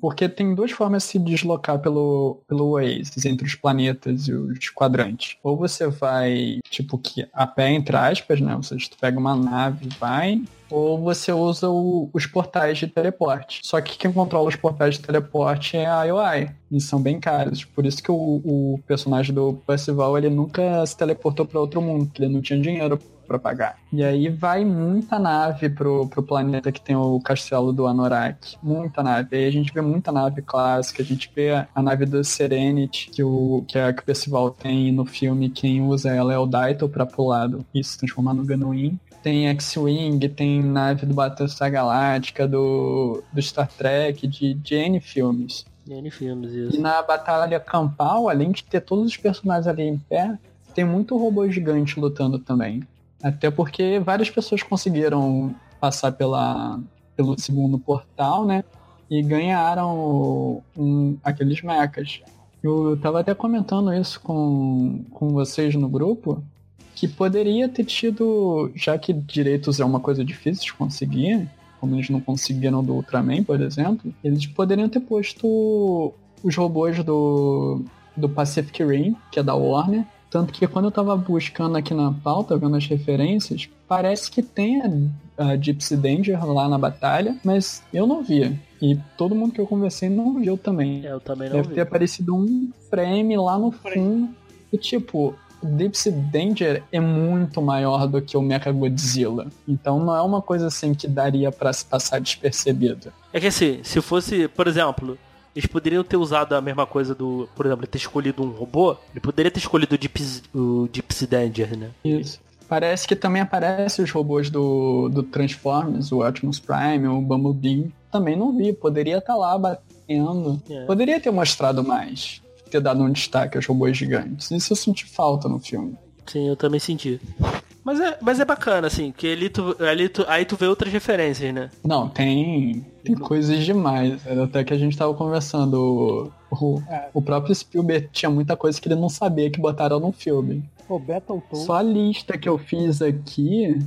Porque tem duas formas de se deslocar pelo, pelo Oasis, entre os planetas e os quadrantes. Ou você vai, tipo, que a pé, entre aspas, né? Ou seja, tu pega uma nave e vai. Ou você usa o, os portais de teleporte. Só que quem controla os portais de teleporte é a IOI. E são bem caros. Por isso que o, o personagem do Percival ele nunca se teleportou para outro mundo, ele não tinha dinheiro para pagar. E aí vai muita nave pro, pro planeta que tem o castelo do Anorak. Muita nave. Aí a gente vê muita nave clássica, a gente vê a nave do Serenity, que, o, que, é, que o Percival tem no filme. Quem usa ela é o Daito pra pular se transformar no Ganuin tem X-Wing, tem nave do Battlestar Galáctica, do, do Star Trek, de, de N filmes. N filmes, isso. E na Batalha Campal, além de ter todos os personagens ali em pé, tem muito robô gigante lutando também. Até porque várias pessoas conseguiram passar pela, pelo segundo portal, né? E ganharam um, aqueles mechas. Eu tava até comentando isso com, com vocês no grupo, que poderia ter tido, já que direitos é uma coisa difícil de conseguir, como eles não conseguiram do Ultraman, por exemplo, eles poderiam ter posto os robôs do, do Pacific Rim, que é da Warner, tanto que quando eu tava buscando aqui na pauta, vendo as referências, parece que tem a, a Gypsy Danger lá na batalha, mas eu não via. E todo mundo que eu conversei não viu também. É, eu também não Deve vi. ter aparecido um frame lá no fundo. E tipo, Gypsy Danger é muito maior do que o Mecha Godzilla. Então não é uma coisa assim que daria para se passar despercebido. É que assim, se fosse, por exemplo, Eles poderiam ter usado a mesma coisa do, por exemplo, ter escolhido um robô. Ele poderia ter escolhido o Gypsy, o Danger, né? Isso. Parece que também aparecem os robôs do, do Transformers, o Optimus Prime, o Bumblebee. Também não vi, poderia estar lá batendo. É. Poderia ter mostrado mais, ter dado um destaque aos robôs gigantes. Isso eu senti falta no filme. Sim, eu também senti. Mas é, mas é bacana, assim, que ali tu, ali tu, aí tu vê outras referências, né? Não, tem, tem coisas demais. Até que a gente tava conversando. O, o próprio Spielberg tinha muita coisa que ele não sabia que botaram no filme. Pô, Battletoads. Só a lista que eu fiz aqui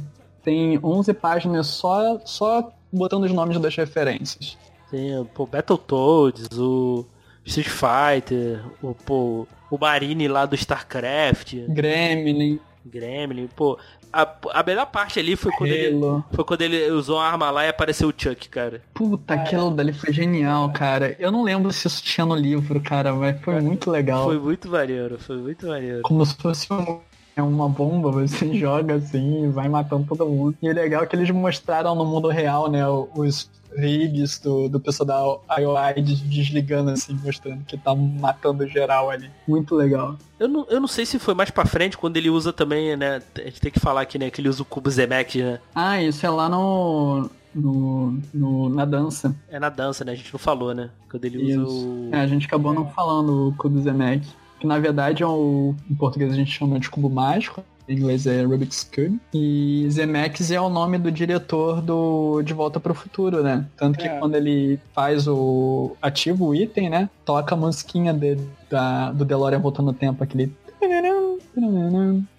tem 11 páginas só, só botando os nomes das referências. Tem, pô, Battletoads, o Street Fighter, o, pô, o Marine lá do StarCraft, Gremlin, Gremlin, pô. A, a melhor parte ali foi quando ele, foi quando ele usou a arma lá e apareceu o Chuck, cara. Puta, aquilo dali foi genial, cara. Eu não lembro se isso tinha no livro, cara, mas foi muito legal. Foi muito maneiro, foi muito maneiro. Como se fosse um- é uma bomba, você (laughs) joga assim e vai matando todo mundo. E o legal é que eles mostraram no mundo real, né, os rigs do, do pessoal da IOI des- desligando assim, mostrando que tá matando geral ali. Muito legal. Eu não, eu não sei se foi mais pra frente, quando ele usa também, né? A gente tem que falar aqui, né? Que ele usa o cubo Zemek, né? Ah, isso é lá no. no, no- na dança. É na dança, né? A gente não falou, né? Quando ele usa Isso. o. É, a gente acabou não falando o cubo Zemek. Que na verdade é o. Em português a gente chama de cubo mágico. Em inglês é Rubik's Cube. E Zemeckis é o nome do diretor do De Volta para o Futuro, né? Tanto que É. quando ele faz o. ativa o item, né? Toca a musiquinha dele, da, do DeLorean voltando no tempo, aquele.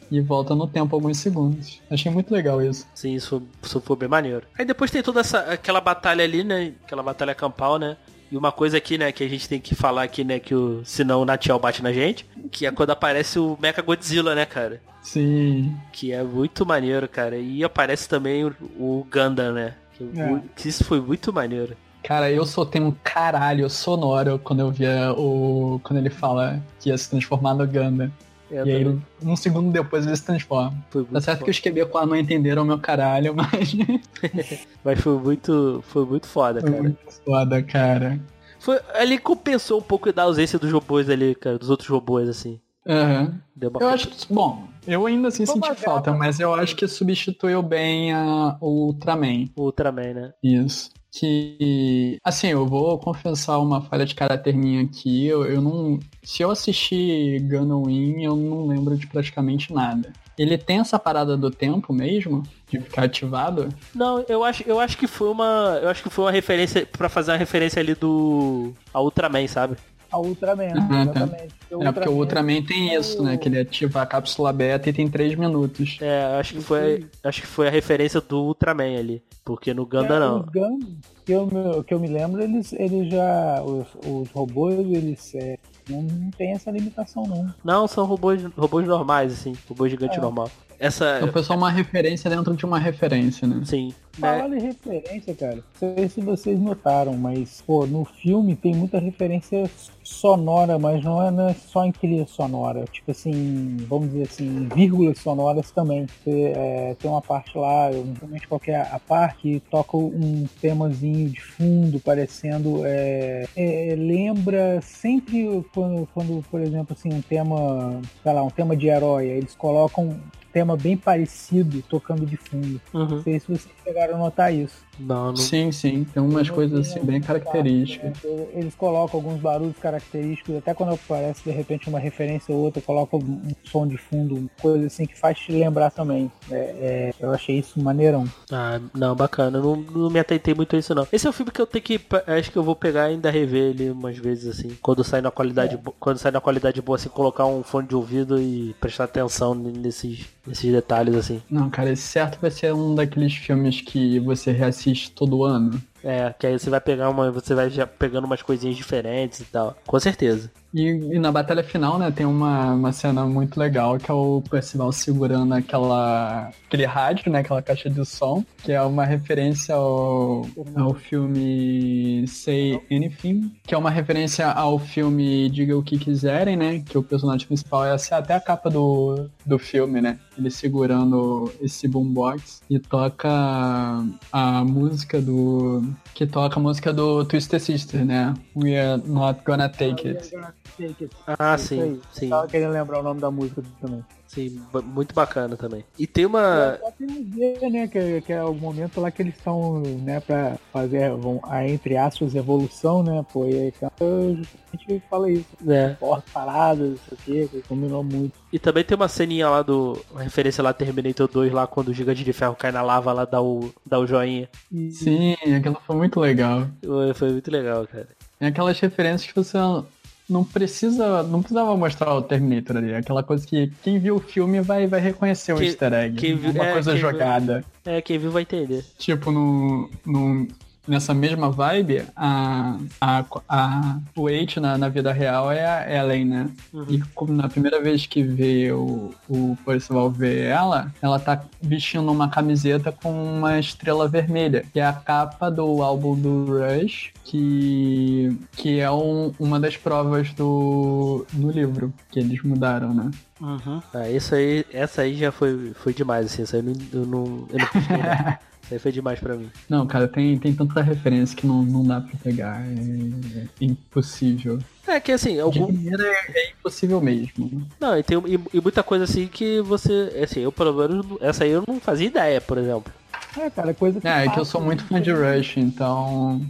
E volta no tempo alguns segundos. Achei muito legal isso. Sim, isso foi, isso foi bem maneiro. Aí depois tem toda essa aquela batalha ali, né? Aquela batalha campal, né? E uma coisa aqui, né, que a gente tem que falar aqui, né, que o, senão o Natiel bate na gente, que é quando aparece o Mecha Godzilla, né, cara? Sim. Que é muito maneiro, cara. E aparece também o, o Gundam, né? Que, É. que isso foi muito maneiro. Cara, eu soltei um caralho sonoro quando eu via o. quando ele fala que ia se transformar no Ganda. É, E aí, um segundo depois ele se transforma. foi Tá certo que foda. os QB4 não entenderam o meu caralho, (laughs) mas (laughs) Mas foi muito, foi muito foda, foi cara. muito foda, cara. Foi, ele compensou um pouco da ausência dos robôs ali, cara, dos outros robôs, assim. Aham. Deu uma Eu acho que, bom, eu ainda assim Foi senti falta, mas eu acho que substituiu bem a, Ultraman. O Ultraman, né? Isso. Que, assim, eu vou confessar uma falha de caráter minha aqui. Eu, eu não. Se eu assistir Gunna Win, eu não lembro de praticamente nada. Ele tem essa parada do tempo mesmo? De ficar ativado? Não, eu acho, eu acho que foi uma, eu acho que foi uma referência pra fazer uma referência ali do a Ultraman, sabe? A Ultraman, Ah, tá. exatamente. é, porque o Ultraman tem isso, né? Que ele ativa a cápsula beta e tem 3 minutos. É, acho que foi, acho que foi a referência do Ultraman ali, porque no Gundam É, não. Os Gundam, que eu, me- que eu me lembro, eles, eles já. Os, os robôs, eles é, não, não tem essa limitação, não. Não, são robôs, robôs normais assim, robô gigante É. normal. Essa, Então foi só uma referência dentro de uma referência, né? sim, né? Falando em referência, cara, não sei se vocês notaram, mas, pô, no filme tem muita referência sonora, mas não é, não é só em trilha sonora. Tipo assim, vamos dizer assim, vírgulas sonoras também. Você, é, tem uma parte lá, eu não lembro qual que é a parte, toca um temazinho de fundo, parecendo. é, é, lembra sempre quando, quando, por exemplo, assim, um tema, sei lá, um tema de herói, eles colocam um tema bem parecido tocando de fundo. Uhum. Não sei se vocês chegaram a notar isso. Não, não. Sim, sim. Tem umas coisas assim bem características. Eles colocam alguns barulhos característicos, até quando aparece de repente uma referência ou outra, colocam um som de fundo, uma coisa assim que faz te lembrar também. É, é, eu achei isso maneirão. Ah, não, bacana. Eu Não, não me atentei muito a isso, não. Esse é um filme que eu tenho que. Acho que eu vou pegar e ainda rever ele umas vezes, assim. Quando sai na qualidade, bo- quando sai na qualidade boa, assim, colocar um fone de ouvido e prestar atenção nesses, nesses detalhes, assim. Não, cara, esse certo vai ser um daqueles filmes que você reassiste todo ano. É, que aí você vai pegar uma. Você vai já pegando umas coisinhas diferentes e tal. Com certeza. E, e na batalha final, né, tem uma, uma cena muito legal que é o Percival segurando aquela, aquele rádio, né, aquela caixa de som, que é uma referência ao, ao filme Say Anything, que é uma referência ao filme Diga o que quiserem, né, que o personagem principal é assim, até a capa do, do filme, né, ele segurando esse boombox e toca a música do um, Que toca a música do Twister Sister, né? We are not gonna take it. Ah, Isso sim, sim, Tava querendo lembrar o nome da música também. sim, muito bacana também. E tem uma. Só tem um dia, né, que, que é o momento lá que eles estão, né, pra fazer, vão, a, entre aspas, evolução, né, pô, e aí gente fala isso, né? porta paradas, não sei o que, que combinou muito. E também tem uma ceninha lá do. Uma referência lá Terminator 2, lá quando o gigante de ferro cai na lava, lá dá o, dá o joinha. Sim, aquilo foi muito legal. Foi foi muito legal, cara. É aquelas referências que você não precisa. Não precisava mostrar o Terminator ali. É Aquela coisa que quem viu o filme vai, vai reconhecer o easter egg. quem viu- uma é, coisa quem viu- jogada. É, quem viu vai entender. Tipo, no, no, nessa mesma vibe, a, a, a, o H na, na vida real é a Ellen, né? E como na primeira vez que vê o, o Percival vê ela, ela tá vestindo uma camiseta com uma estrela vermelha, que é a capa do álbum do Rush, que, que é um- uma das provas do, no livro, que eles mudaram, né? Uhum. Ah, isso aí, essa aí já foi, foi demais, assim. Isso aí eu não, eu não, eu não. (laughs) Isso aí foi demais pra mim. Não, cara, tem, tem tanta referência que não, não dá pra pegar. É, é impossível. É que assim, algum. é, é impossível mesmo. Não, e tem e, e muita coisa assim que você. Assim, eu pelo menos. Essa aí eu não fazia ideia, por exemplo. é, cara, coisa que É, é que eu sou muito fã de Rush, então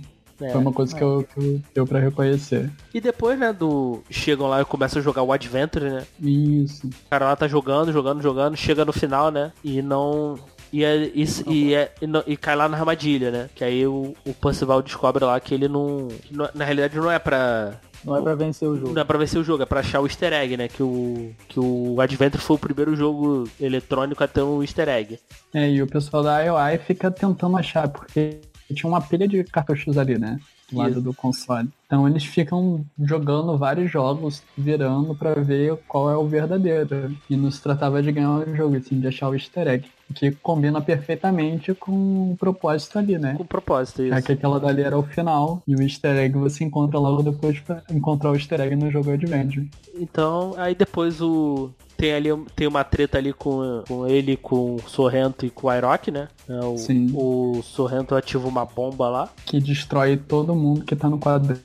É. foi uma coisa que eu, que eu deu pra reconhecer. E depois, né, do. Chegam lá e começam a jogar o Adventure, né? Isso. O cara lá tá jogando, jogando, jogando, chega no final, né? E não. E, é, e, e, é- e não- e cai lá na armadilha, né? Que aí o, o Percival descobre lá que ele não, que Na realidade não é pra. Não é pra vencer o jogo. Não é pra vencer o jogo, é pra achar o easter egg, né? Que o, que o Adventure foi o primeiro jogo eletrônico a ter um easter egg. É, e o pessoal da IOI fica tentando achar, porque tinha uma pilha de cartuchos ali, né? Do lado Isso. do console. Então eles ficam jogando vários jogos, virando pra ver qual é o verdadeiro. E não se tratava de ganhar o jogo, assim, de achar o easter egg. Que combina perfeitamente com o propósito ali, né? Com propósito, isso. É que aquela dali era o final, e o easter egg você encontra logo depois pra encontrar o easter egg no jogo Adventure. Então, aí depois o. Tem ali tem uma treta ali com, com ele, com o Sorrento e com o Iroc, né? É, o, Sim. o Sorrento ativa uma bomba lá, Que destrói todo mundo que tá no quadrante.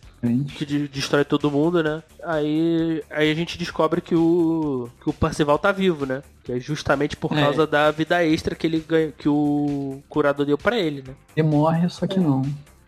Que de- destrói todo mundo, né? Aí, aí a gente descobre que o, que o Parcival tá vivo, né? Que é justamente por É. causa da vida extra que ele ganha, que o curador deu pra ele, né? Ele morre, só que não.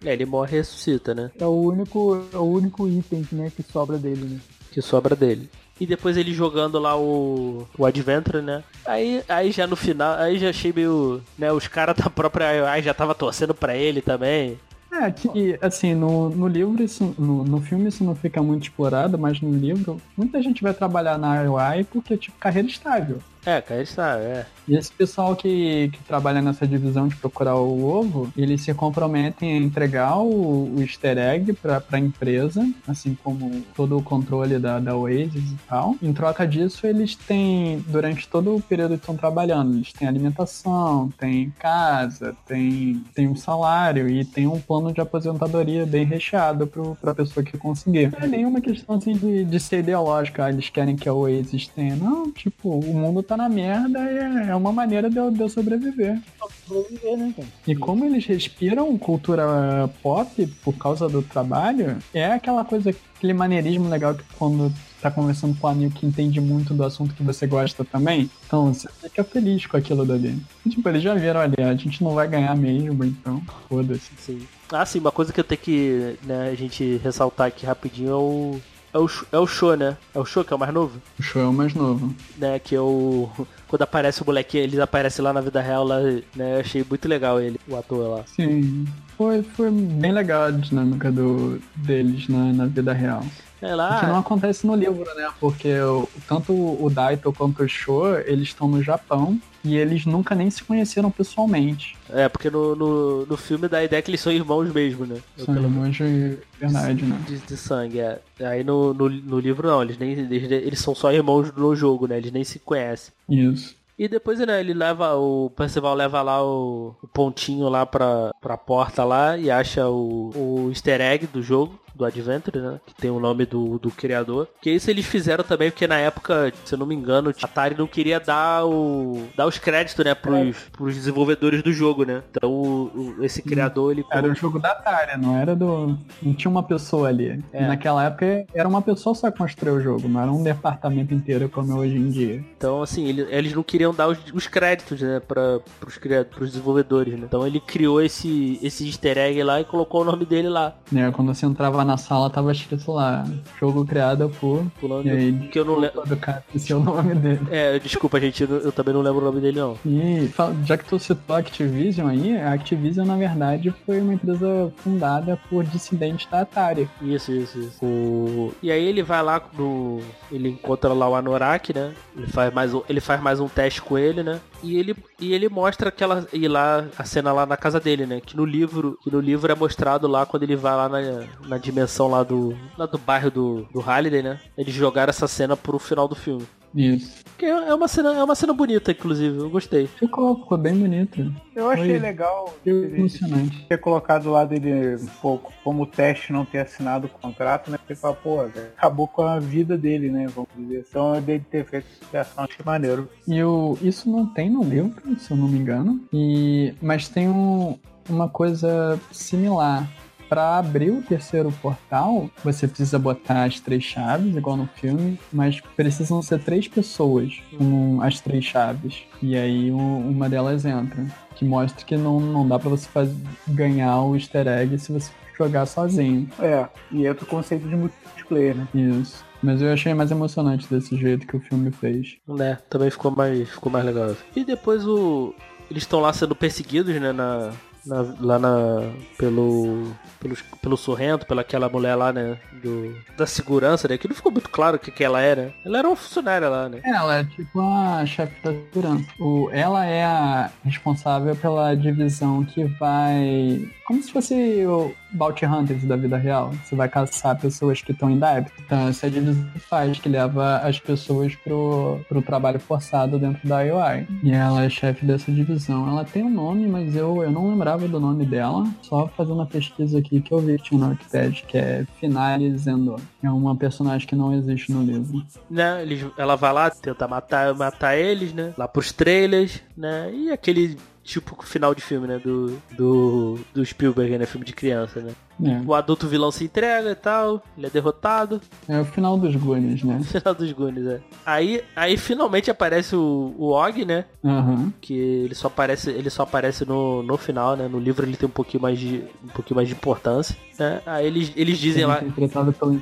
É, ele morre e ressuscita, né? É o único, é o único item né, que sobra dele, né? que sobra dele. E depois ele jogando lá o, o Adventure, né? Aí, aí já no final, aí já achei meio. Né, os caras da própria AI já tava torcendo pra ele também. É, que, assim, no, no livro, isso, no, no filme isso não fica muito explorado, mas no livro, muita gente vai trabalhar na IOI porque, tipo, carreira estável. É, está, é. E esse pessoal que, que trabalha nessa divisão de procurar o ovo, eles se comprometem a entregar o, o easter egg pra, pra empresa, assim como todo o controle da, da Oasis e tal. Em troca disso, eles têm, durante todo o período que estão trabalhando, eles têm alimentação, têm casa, têm, têm um salário e tem um plano de aposentadoria bem recheado pro, pra pessoa que conseguir. Não é nenhuma questão assim de, de ser ideológica, ah, eles querem que a Oasis tenha. Não, tipo, o mundo tá na merda e é, é uma maneira de eu, de eu sobreviver. Sobreviver, né, cara? E como eles respiram cultura pop por causa do trabalho, é aquela coisa, aquele maneirismo legal que quando tá conversando com um amigo que entende muito do assunto que você gosta também, então você fica feliz com aquilo dali. E, tipo, eles já viram ali, a gente não vai ganhar mesmo, então foda-se. Sim. Ah, sim, uma coisa que eu tenho que né, a gente ressaltar aqui rapidinho é o. É o, é o show, né? É o show que é o mais novo? O show é o mais novo. Né? Que é o. (laughs) Quando aparece o moleque, eles aparecem lá na vida real, lá, né? Eu achei muito legal ele, o ator lá. Sim. Foi, foi bem legal a dinâmica do, deles na, na vida real. É O que não lá. acontece no livro, né? Porque o- tanto o Daito quanto o Sho, eles estão no Japão e eles nunca nem se conheceram pessoalmente. É, porque no, no, no filme dá a ideia que eles são irmãos mesmo, né? Eu, São pelo irmãos de verdade, né? De, de sangue, é. Aí no, no, no livro não, eles nem. Eles, eles são só irmãos no jogo, né? Eles nem se conhecem. Isso. E depois, né, ele leva, o Percival leva lá o, o pontinho lá pra, pra porta lá e acha o, o easter egg do jogo. Do Adventure, né? Que tem o nome do, do criador. Que isso eles fizeram também, porque na época, se eu não me engano, a Atari não queria dar o. dar os créditos, né, pros, pros desenvolvedores do jogo, né? Então o, o- esse criador, ele. Era o jogo da Atari, não era do. Não tinha uma pessoa ali. É. Naquela época era uma pessoa só construir o jogo, não era um departamento inteiro como é hoje em dia. Então, assim, ele- eles não queriam dar os, os créditos, né, para pros, pros desenvolvedores, né? Então ele criou esse, esse easter egg lá e colocou o nome dele lá. Né, Quando você entrava na sala, tava escrito lá, jogo criado por. Pulando E aí, que eu não lembro. do cara, esse é o nome dele. É, desculpa, gente, eu, eu também não lembro o nome dele, não. E já que tu citou a Activision aí, a Activision na verdade foi uma empresa fundada por dissidentes da Atari. Isso, isso, isso. O... E aí ele vai lá no. Ele encontra lá o Anorak, né? Ele faz mais um, ele faz mais um teste com ele, né? E ele, e ele mostra aquela. E lá, a cena lá na casa dele, né? Que no livro. Que no livro é mostrado lá quando ele vai lá na, na dimensão lá do. Lá do bairro do, do Halliday, né? Eles jogaram essa cena pro final do filme. Isso. Que é é uma cena, é uma cena bonita, inclusive, eu gostei. Ficou, ficou bem bonito. Eu achei Foi- legal emocionante. ter colocado lá dele um pouco como teste não ter assinado o contrato, né? Porque fala, pô, acabou com a vida dele, né? Vamos dizer. Então dele ter feito essa ação, achei maneiro. E o, isso não tem no livro, se eu não me engano. E, mas tem um- uma coisa similar. Para abrir o terceiro portal, você precisa botar as três chaves, igual no filme, mas precisam ser três pessoas com as três chaves. E aí uma delas entra. Que mostra que não, não dá para você faz- ganhar o easter egg se você jogar sozinho. É, e entra o conceito de multiplayer, né? Isso. Mas eu achei mais emocionante desse jeito que o filme fez. né? Também ficou mais, ficou mais legal. E depois o. Eles estão lá sendo perseguidos, né? Na, na- lá na. Pelo. Pelo, pelo Sorrento, pela aquela mulher lá, né? Do, da segurança, né? Que não ficou muito claro o que, que ela era. Ela era uma funcionária lá, né? Ela é tipo a chefe da segurança. O, ela é a responsável pela divisão que vai. Como se fosse o Bounty Hunters da vida real. Você vai caçar pessoas que estão em débito. Então, essa é a divisão que faz, que leva as pessoas pro, pro trabalho forçado dentro da IOI. E ela é chefe dessa divisão. Ela tem um nome, mas eu, eu não lembrava do nome dela. Só fazendo a pesquisa aqui que eu vi que tinha no Wikipedia, que é Finale Zendor. É uma personagem que não existe no livro. né? Ela vai lá tentar matar, matar eles, né? Lá pros trailers, né? E aquele tipo final de filme, né? Do, do, do Spielberg, né? Filme de criança, né? É. O adulto vilão se entrega e tal, ele é derrotado. É o final dos Goonies, né? (laughs) Final dos Goonies, é. Aí, aí finalmente aparece o, o Og, né? Aham. Que ele só aparece, ele só aparece no, no final, né? No livro ele tem um pouquinho mais de, um pouquinho mais de importância, né? Aí eles, eles dizem lá, Interpretado pelo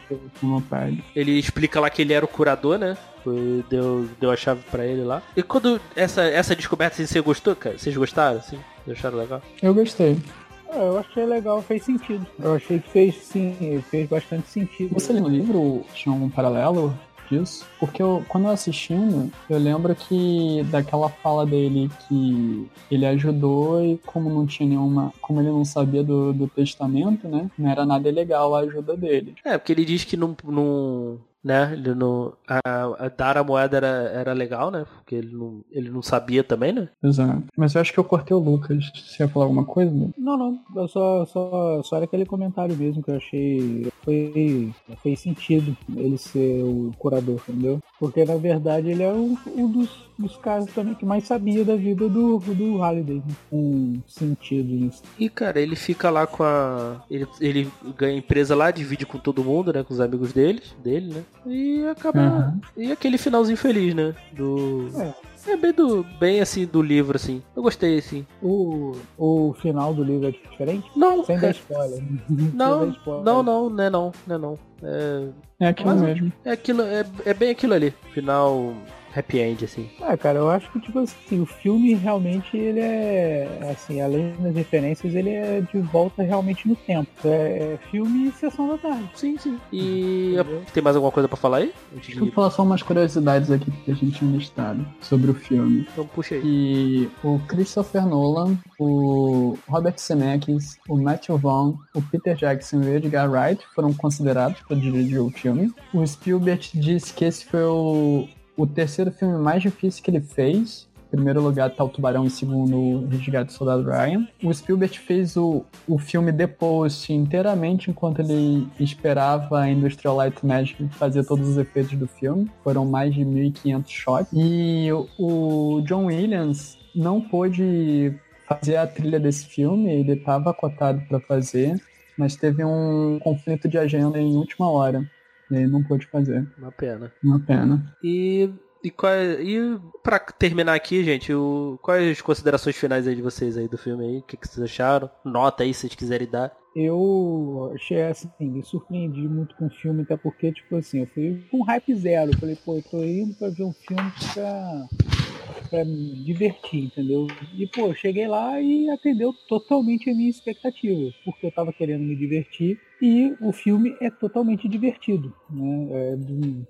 ele explica lá que ele era o curador, né? Foi- Deu, deu a chave pra ele lá. E quando essa, essa descoberta, assim, você gostou, cara? Vocês gostaram, assim? Vocês acharam legal? Eu gostei. É, eu achei legal, fez sentido. Eu achei que fez sim, fez bastante sentido. Você lê no livro, tinha um paralelo disso? Porque eu, quando eu assistindo, eu lembro que daquela fala dele que ele ajudou e como não tinha nenhuma. Como ele não sabia do, do testamento, né? Não era nada ilegal a ajuda dele. É, porque ele diz que não. não né? Ele não. A, a dar a moeda era, era legal, né? Porque ele não, ele não sabia também, né? Exato. Mas eu acho que eu cortei o Lucas. Você ia falar alguma coisa? Não, não. Eu só, só, só era aquele comentário mesmo que eu achei. Foi, fez sentido ele ser o curador, entendeu? Porque na verdade ele é um, um dos, dos caras também que mais sabia da vida do, do Halliday. né? Com sentido nisso. E, cara, ele fica lá com a. Ele, ele ganha empresa lá, divide com todo mundo, né? Com os amigos deles, dele, né? E acaba. Uhum. E aquele finalzinho feliz, né? Do. É bem do. Bem assim do livro, assim. Eu gostei, assim. O, o final do livro é diferente? Não, Sem dar é- spoiler. (laughs) Não, spoiler. não, não, não é não, não é não. É, É aquilo Mas- mesmo. é aquilo, é, é bem aquilo ali. Final happy end, assim. Ah, cara, eu acho que, tipo assim, o filme realmente, ele é, assim, além das referências, ele é de volta realmente no tempo. É, é filme e sessão da tarde. Sim, sim. E Entendeu? tem mais alguma coisa pra falar aí? Deixa eu falar só umas curiosidades aqui que a gente tinha listado sobre o filme. Então puxa aí. que o Christopher Nolan, o Robert Zemeckis, o Matthew Vaughn, o Peter Jackson e o Edgar Wright foram considerados para dirigir o filme. O Spielberg disse que esse foi o, o terceiro filme mais difícil que ele fez primeiro lugar tá o Tubarão, em segundo o Resgate do Soldado Ryan. O Spielberg fez o, o filme Post inteiramente enquanto ele esperava a Industrial Light Magic fazer todos os efeitos do filme. Foram mais de 1.500 shots. E o John Williams não pôde fazer a trilha desse filme, ele estava cotado para fazer, mas teve um conflito de agenda em última hora. E aí não pôde fazer. Uma pena. Uma pena. E e, qual, e pra terminar aqui, gente, o, quais as considerações finais aí de vocês aí do filme aí? O que, que vocês acharam? Nota aí se vocês quiserem dar. Eu achei assim, me surpreendi muito com o filme, até porque, tipo assim, eu fui com hype zero. Falei, pô, eu tô indo pra ver um filme pra para me divertir, entendeu? E, pô, cheguei lá e atendeu totalmente a minha expectativa, porque eu tava querendo me divertir e o filme é totalmente divertido, né? É,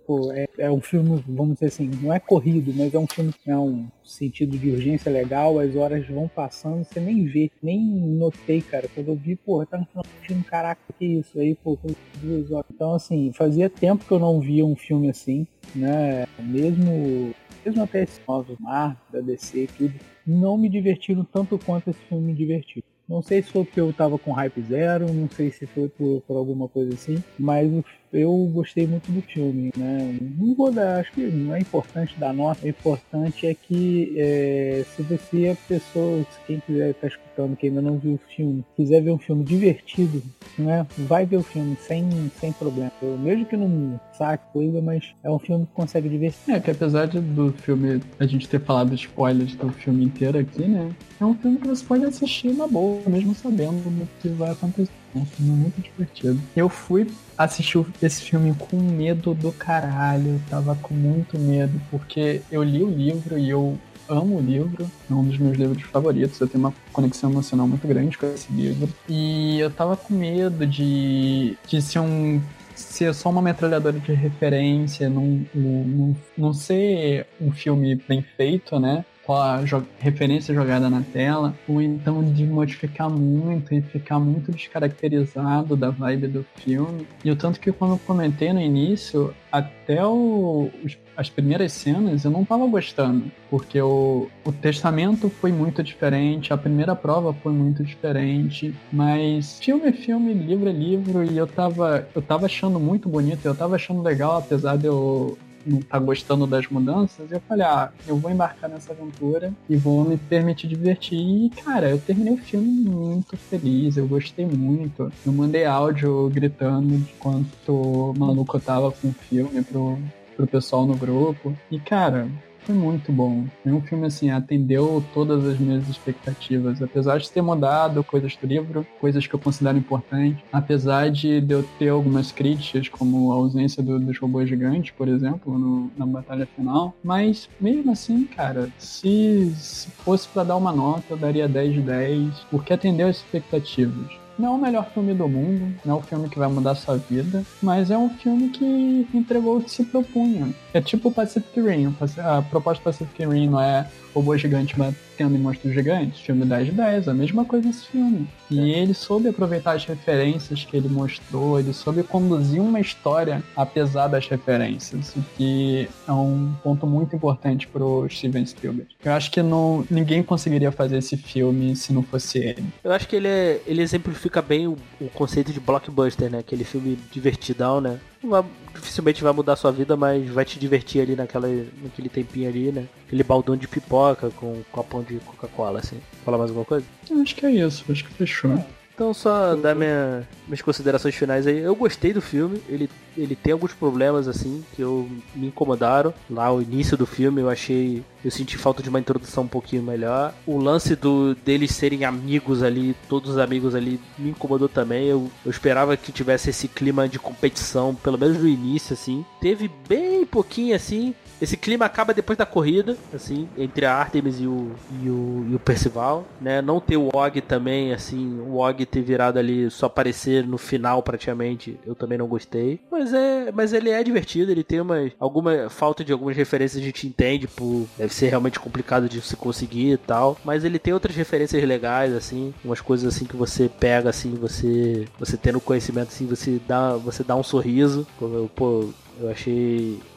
pô, é, é, um filme, vamos dizer assim, não é corrido, mas é um filme que tem um sentido de urgência legal, as horas vão passando, você nem vê, nem notei, cara, quando eu vi, pô, tá no final do filme, caraca, que isso aí, pô, duas horas. Então, assim, fazia tempo que eu não via um filme assim, né? Mesmo mesmo até esse novo mar da DC e tudo, não me divertiram tanto quanto esse filme me divertiu. Não sei se foi porque eu tava com hype zero, não sei se foi por, por alguma coisa assim, mas o eu gostei muito do filme, né? Não vou dar, acho que não é importante dar nota, o importante é que é, se você, a pessoa, se quem quiser estar tá escutando, que ainda não viu o filme, quiser ver um filme divertido, né? Vai ver o filme sem, sem problema. Eu, mesmo que não saque coisa, mas é um filme que consegue divertir. É, que apesar de, do filme, a gente ter falado spoilers do filme inteiro aqui, né? É um filme que você pode assistir na boa, mesmo sabendo o que vai acontecer. É um filme muito divertido. Eu fui assistir esse filme com medo do caralho. Eu tava com muito medo, porque eu li o livro e eu amo o livro, é um dos meus livros favoritos. Eu tenho uma conexão emocional muito grande com esse livro. E eu tava com medo de, de ser um ser só uma metralhadora de referência, não, não, não ser um filme bem feito, né? A referência jogada na tela, ou então de modificar muito e ficar muito descaracterizado da vibe do filme. E o tanto que quando eu comentei no início, até o, as primeiras cenas eu não tava gostando, porque o, o testamento foi muito diferente, a primeira prova foi muito diferente, mas filme é filme, livro é livro, e eu tava, eu tava achando muito bonito, eu tava achando legal, apesar de eu não tá gostando das mudanças, eu falei, ah, eu vou embarcar nessa aventura e vou me permitir divertir. E, cara, eu terminei o filme muito feliz, eu gostei muito. Eu mandei áudio gritando de quanto maluco eu tava com o filme pro, pro pessoal no grupo. E, cara, foi muito bom. Foi um filme assim, atendeu todas as minhas expectativas. Apesar de ter mudado coisas do livro, coisas que eu considero importantes, apesar de eu ter algumas críticas, como a ausência do, dos robôs gigantes, por exemplo, no, na batalha final. Mas mesmo assim, cara, se, se fosse para dar uma nota, eu daria 10 de 10, porque atendeu as expectativas. Não é o melhor filme do mundo, não é o filme que vai mudar sua vida, mas é um filme que entregou o que se propunha. É tipo o Pacific Rim. A proposta do Pacific Rim não é robô gigante batendo em monstros gigantes. Filme 10 de 10, a mesma coisa esse filme. E é. ele soube aproveitar as referências que ele mostrou, ele soube conduzir uma história apesar das referências, o que é um ponto muito importante pro Steven Spielberg. Eu acho que não, ninguém conseguiria fazer esse filme se não fosse ele. Eu acho que ele, é, ele exemplifica bem o, o conceito de blockbuster, né? Aquele filme divertidão, né? Vai, dificilmente vai mudar a sua vida, mas vai te divertir ali naquela, naquele tempinho ali, né? Aquele baldão de pipoca com um copão de Coca-Cola, assim. Fala mais alguma coisa? Acho que é isso, acho que fechou. Então só dar minha, minhas considerações finais aí. Eu gostei do filme, ele, ele tem alguns problemas assim que eu me incomodaram. Lá o início do filme eu achei. Eu senti falta de uma introdução um pouquinho melhor. O lance do deles serem amigos ali, todos os amigos ali, me incomodou também. Eu, eu esperava que tivesse esse clima de competição, pelo menos no início, assim. Teve bem pouquinho assim. Esse clima acaba depois da corrida, assim, entre a Artemis e o, e o, e o Percival, né? Não ter o Og também, assim, o Og ter virado ali só aparecer no final praticamente, eu também não gostei. Mas é, mas ele é divertido, ele tem uma alguma falta de algumas referências a gente entende, por deve ser realmente complicado de se conseguir e tal, mas ele tem outras referências legais assim, umas coisas assim que você pega assim, você você tendo conhecimento assim, você dá você dá um sorriso, pô, eu achei Eu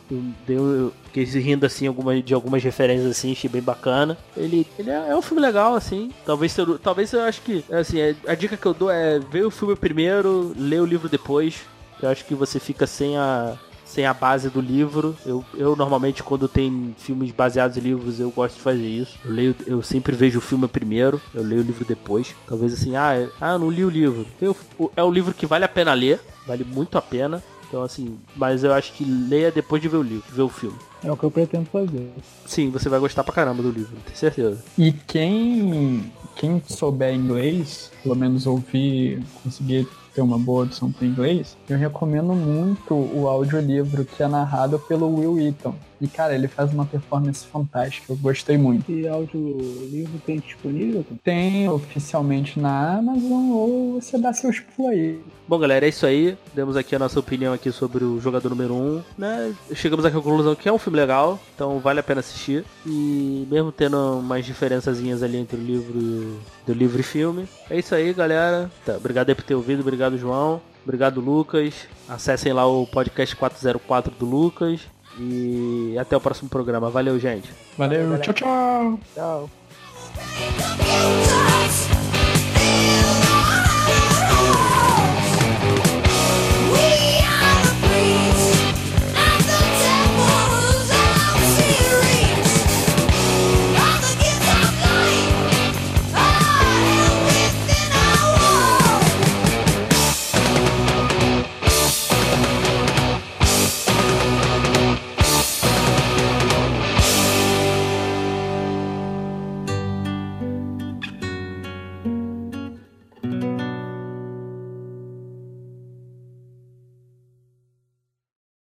deu fiquei rindo assim alguma, de algumas referências assim, achei bem bacana. Ele, ele é, é um filme legal assim. Talvez eu, talvez eu acho que assim, é, a dica que eu dou é ver o filme primeiro, ler o livro depois. Eu acho que você fica sem a sem a base do livro. Eu, eu normalmente, quando tem filmes baseados em livros, eu gosto de fazer isso. Eu leio, eu sempre vejo o filme primeiro, eu leio o livro depois. Talvez assim, ah, é, ah não li o livro. Eu, é um livro que vale a pena ler, vale muito a pena. Então, assim, mas eu acho que leia depois de ver o livro, ver o filme. É o que eu pretendo fazer. Sim, você vai gostar pra caramba do livro, tenho certeza. E quem, quem souber inglês, pelo menos ouvir, conseguir ter uma boa audição para inglês, eu recomendo muito o audiolivro que é narrado pelo Will Eaton. E, cara, ele faz uma performance fantástica. Eu gostei muito. E audiolivro tem disponível? Tem oficialmente na Amazon ou você dá seus pulos aí. Bom, galera, é isso aí. Demos aqui a nossa opinião aqui sobre o jogador número 1. Um, né? Chegamos aqui à conclusão que é um filme legal, então vale a pena assistir. E mesmo tendo umas diferençazinhas ali entre o livro do livro e filme. É isso aí, galera. Tá, obrigado aí por ter ouvido, obrigado, João. Obrigado, Lucas. Acessem lá o podcast 404 do Lucas. E até o próximo programa. Valeu, gente. Valeu, Valeu tchau, tchau. Tchau.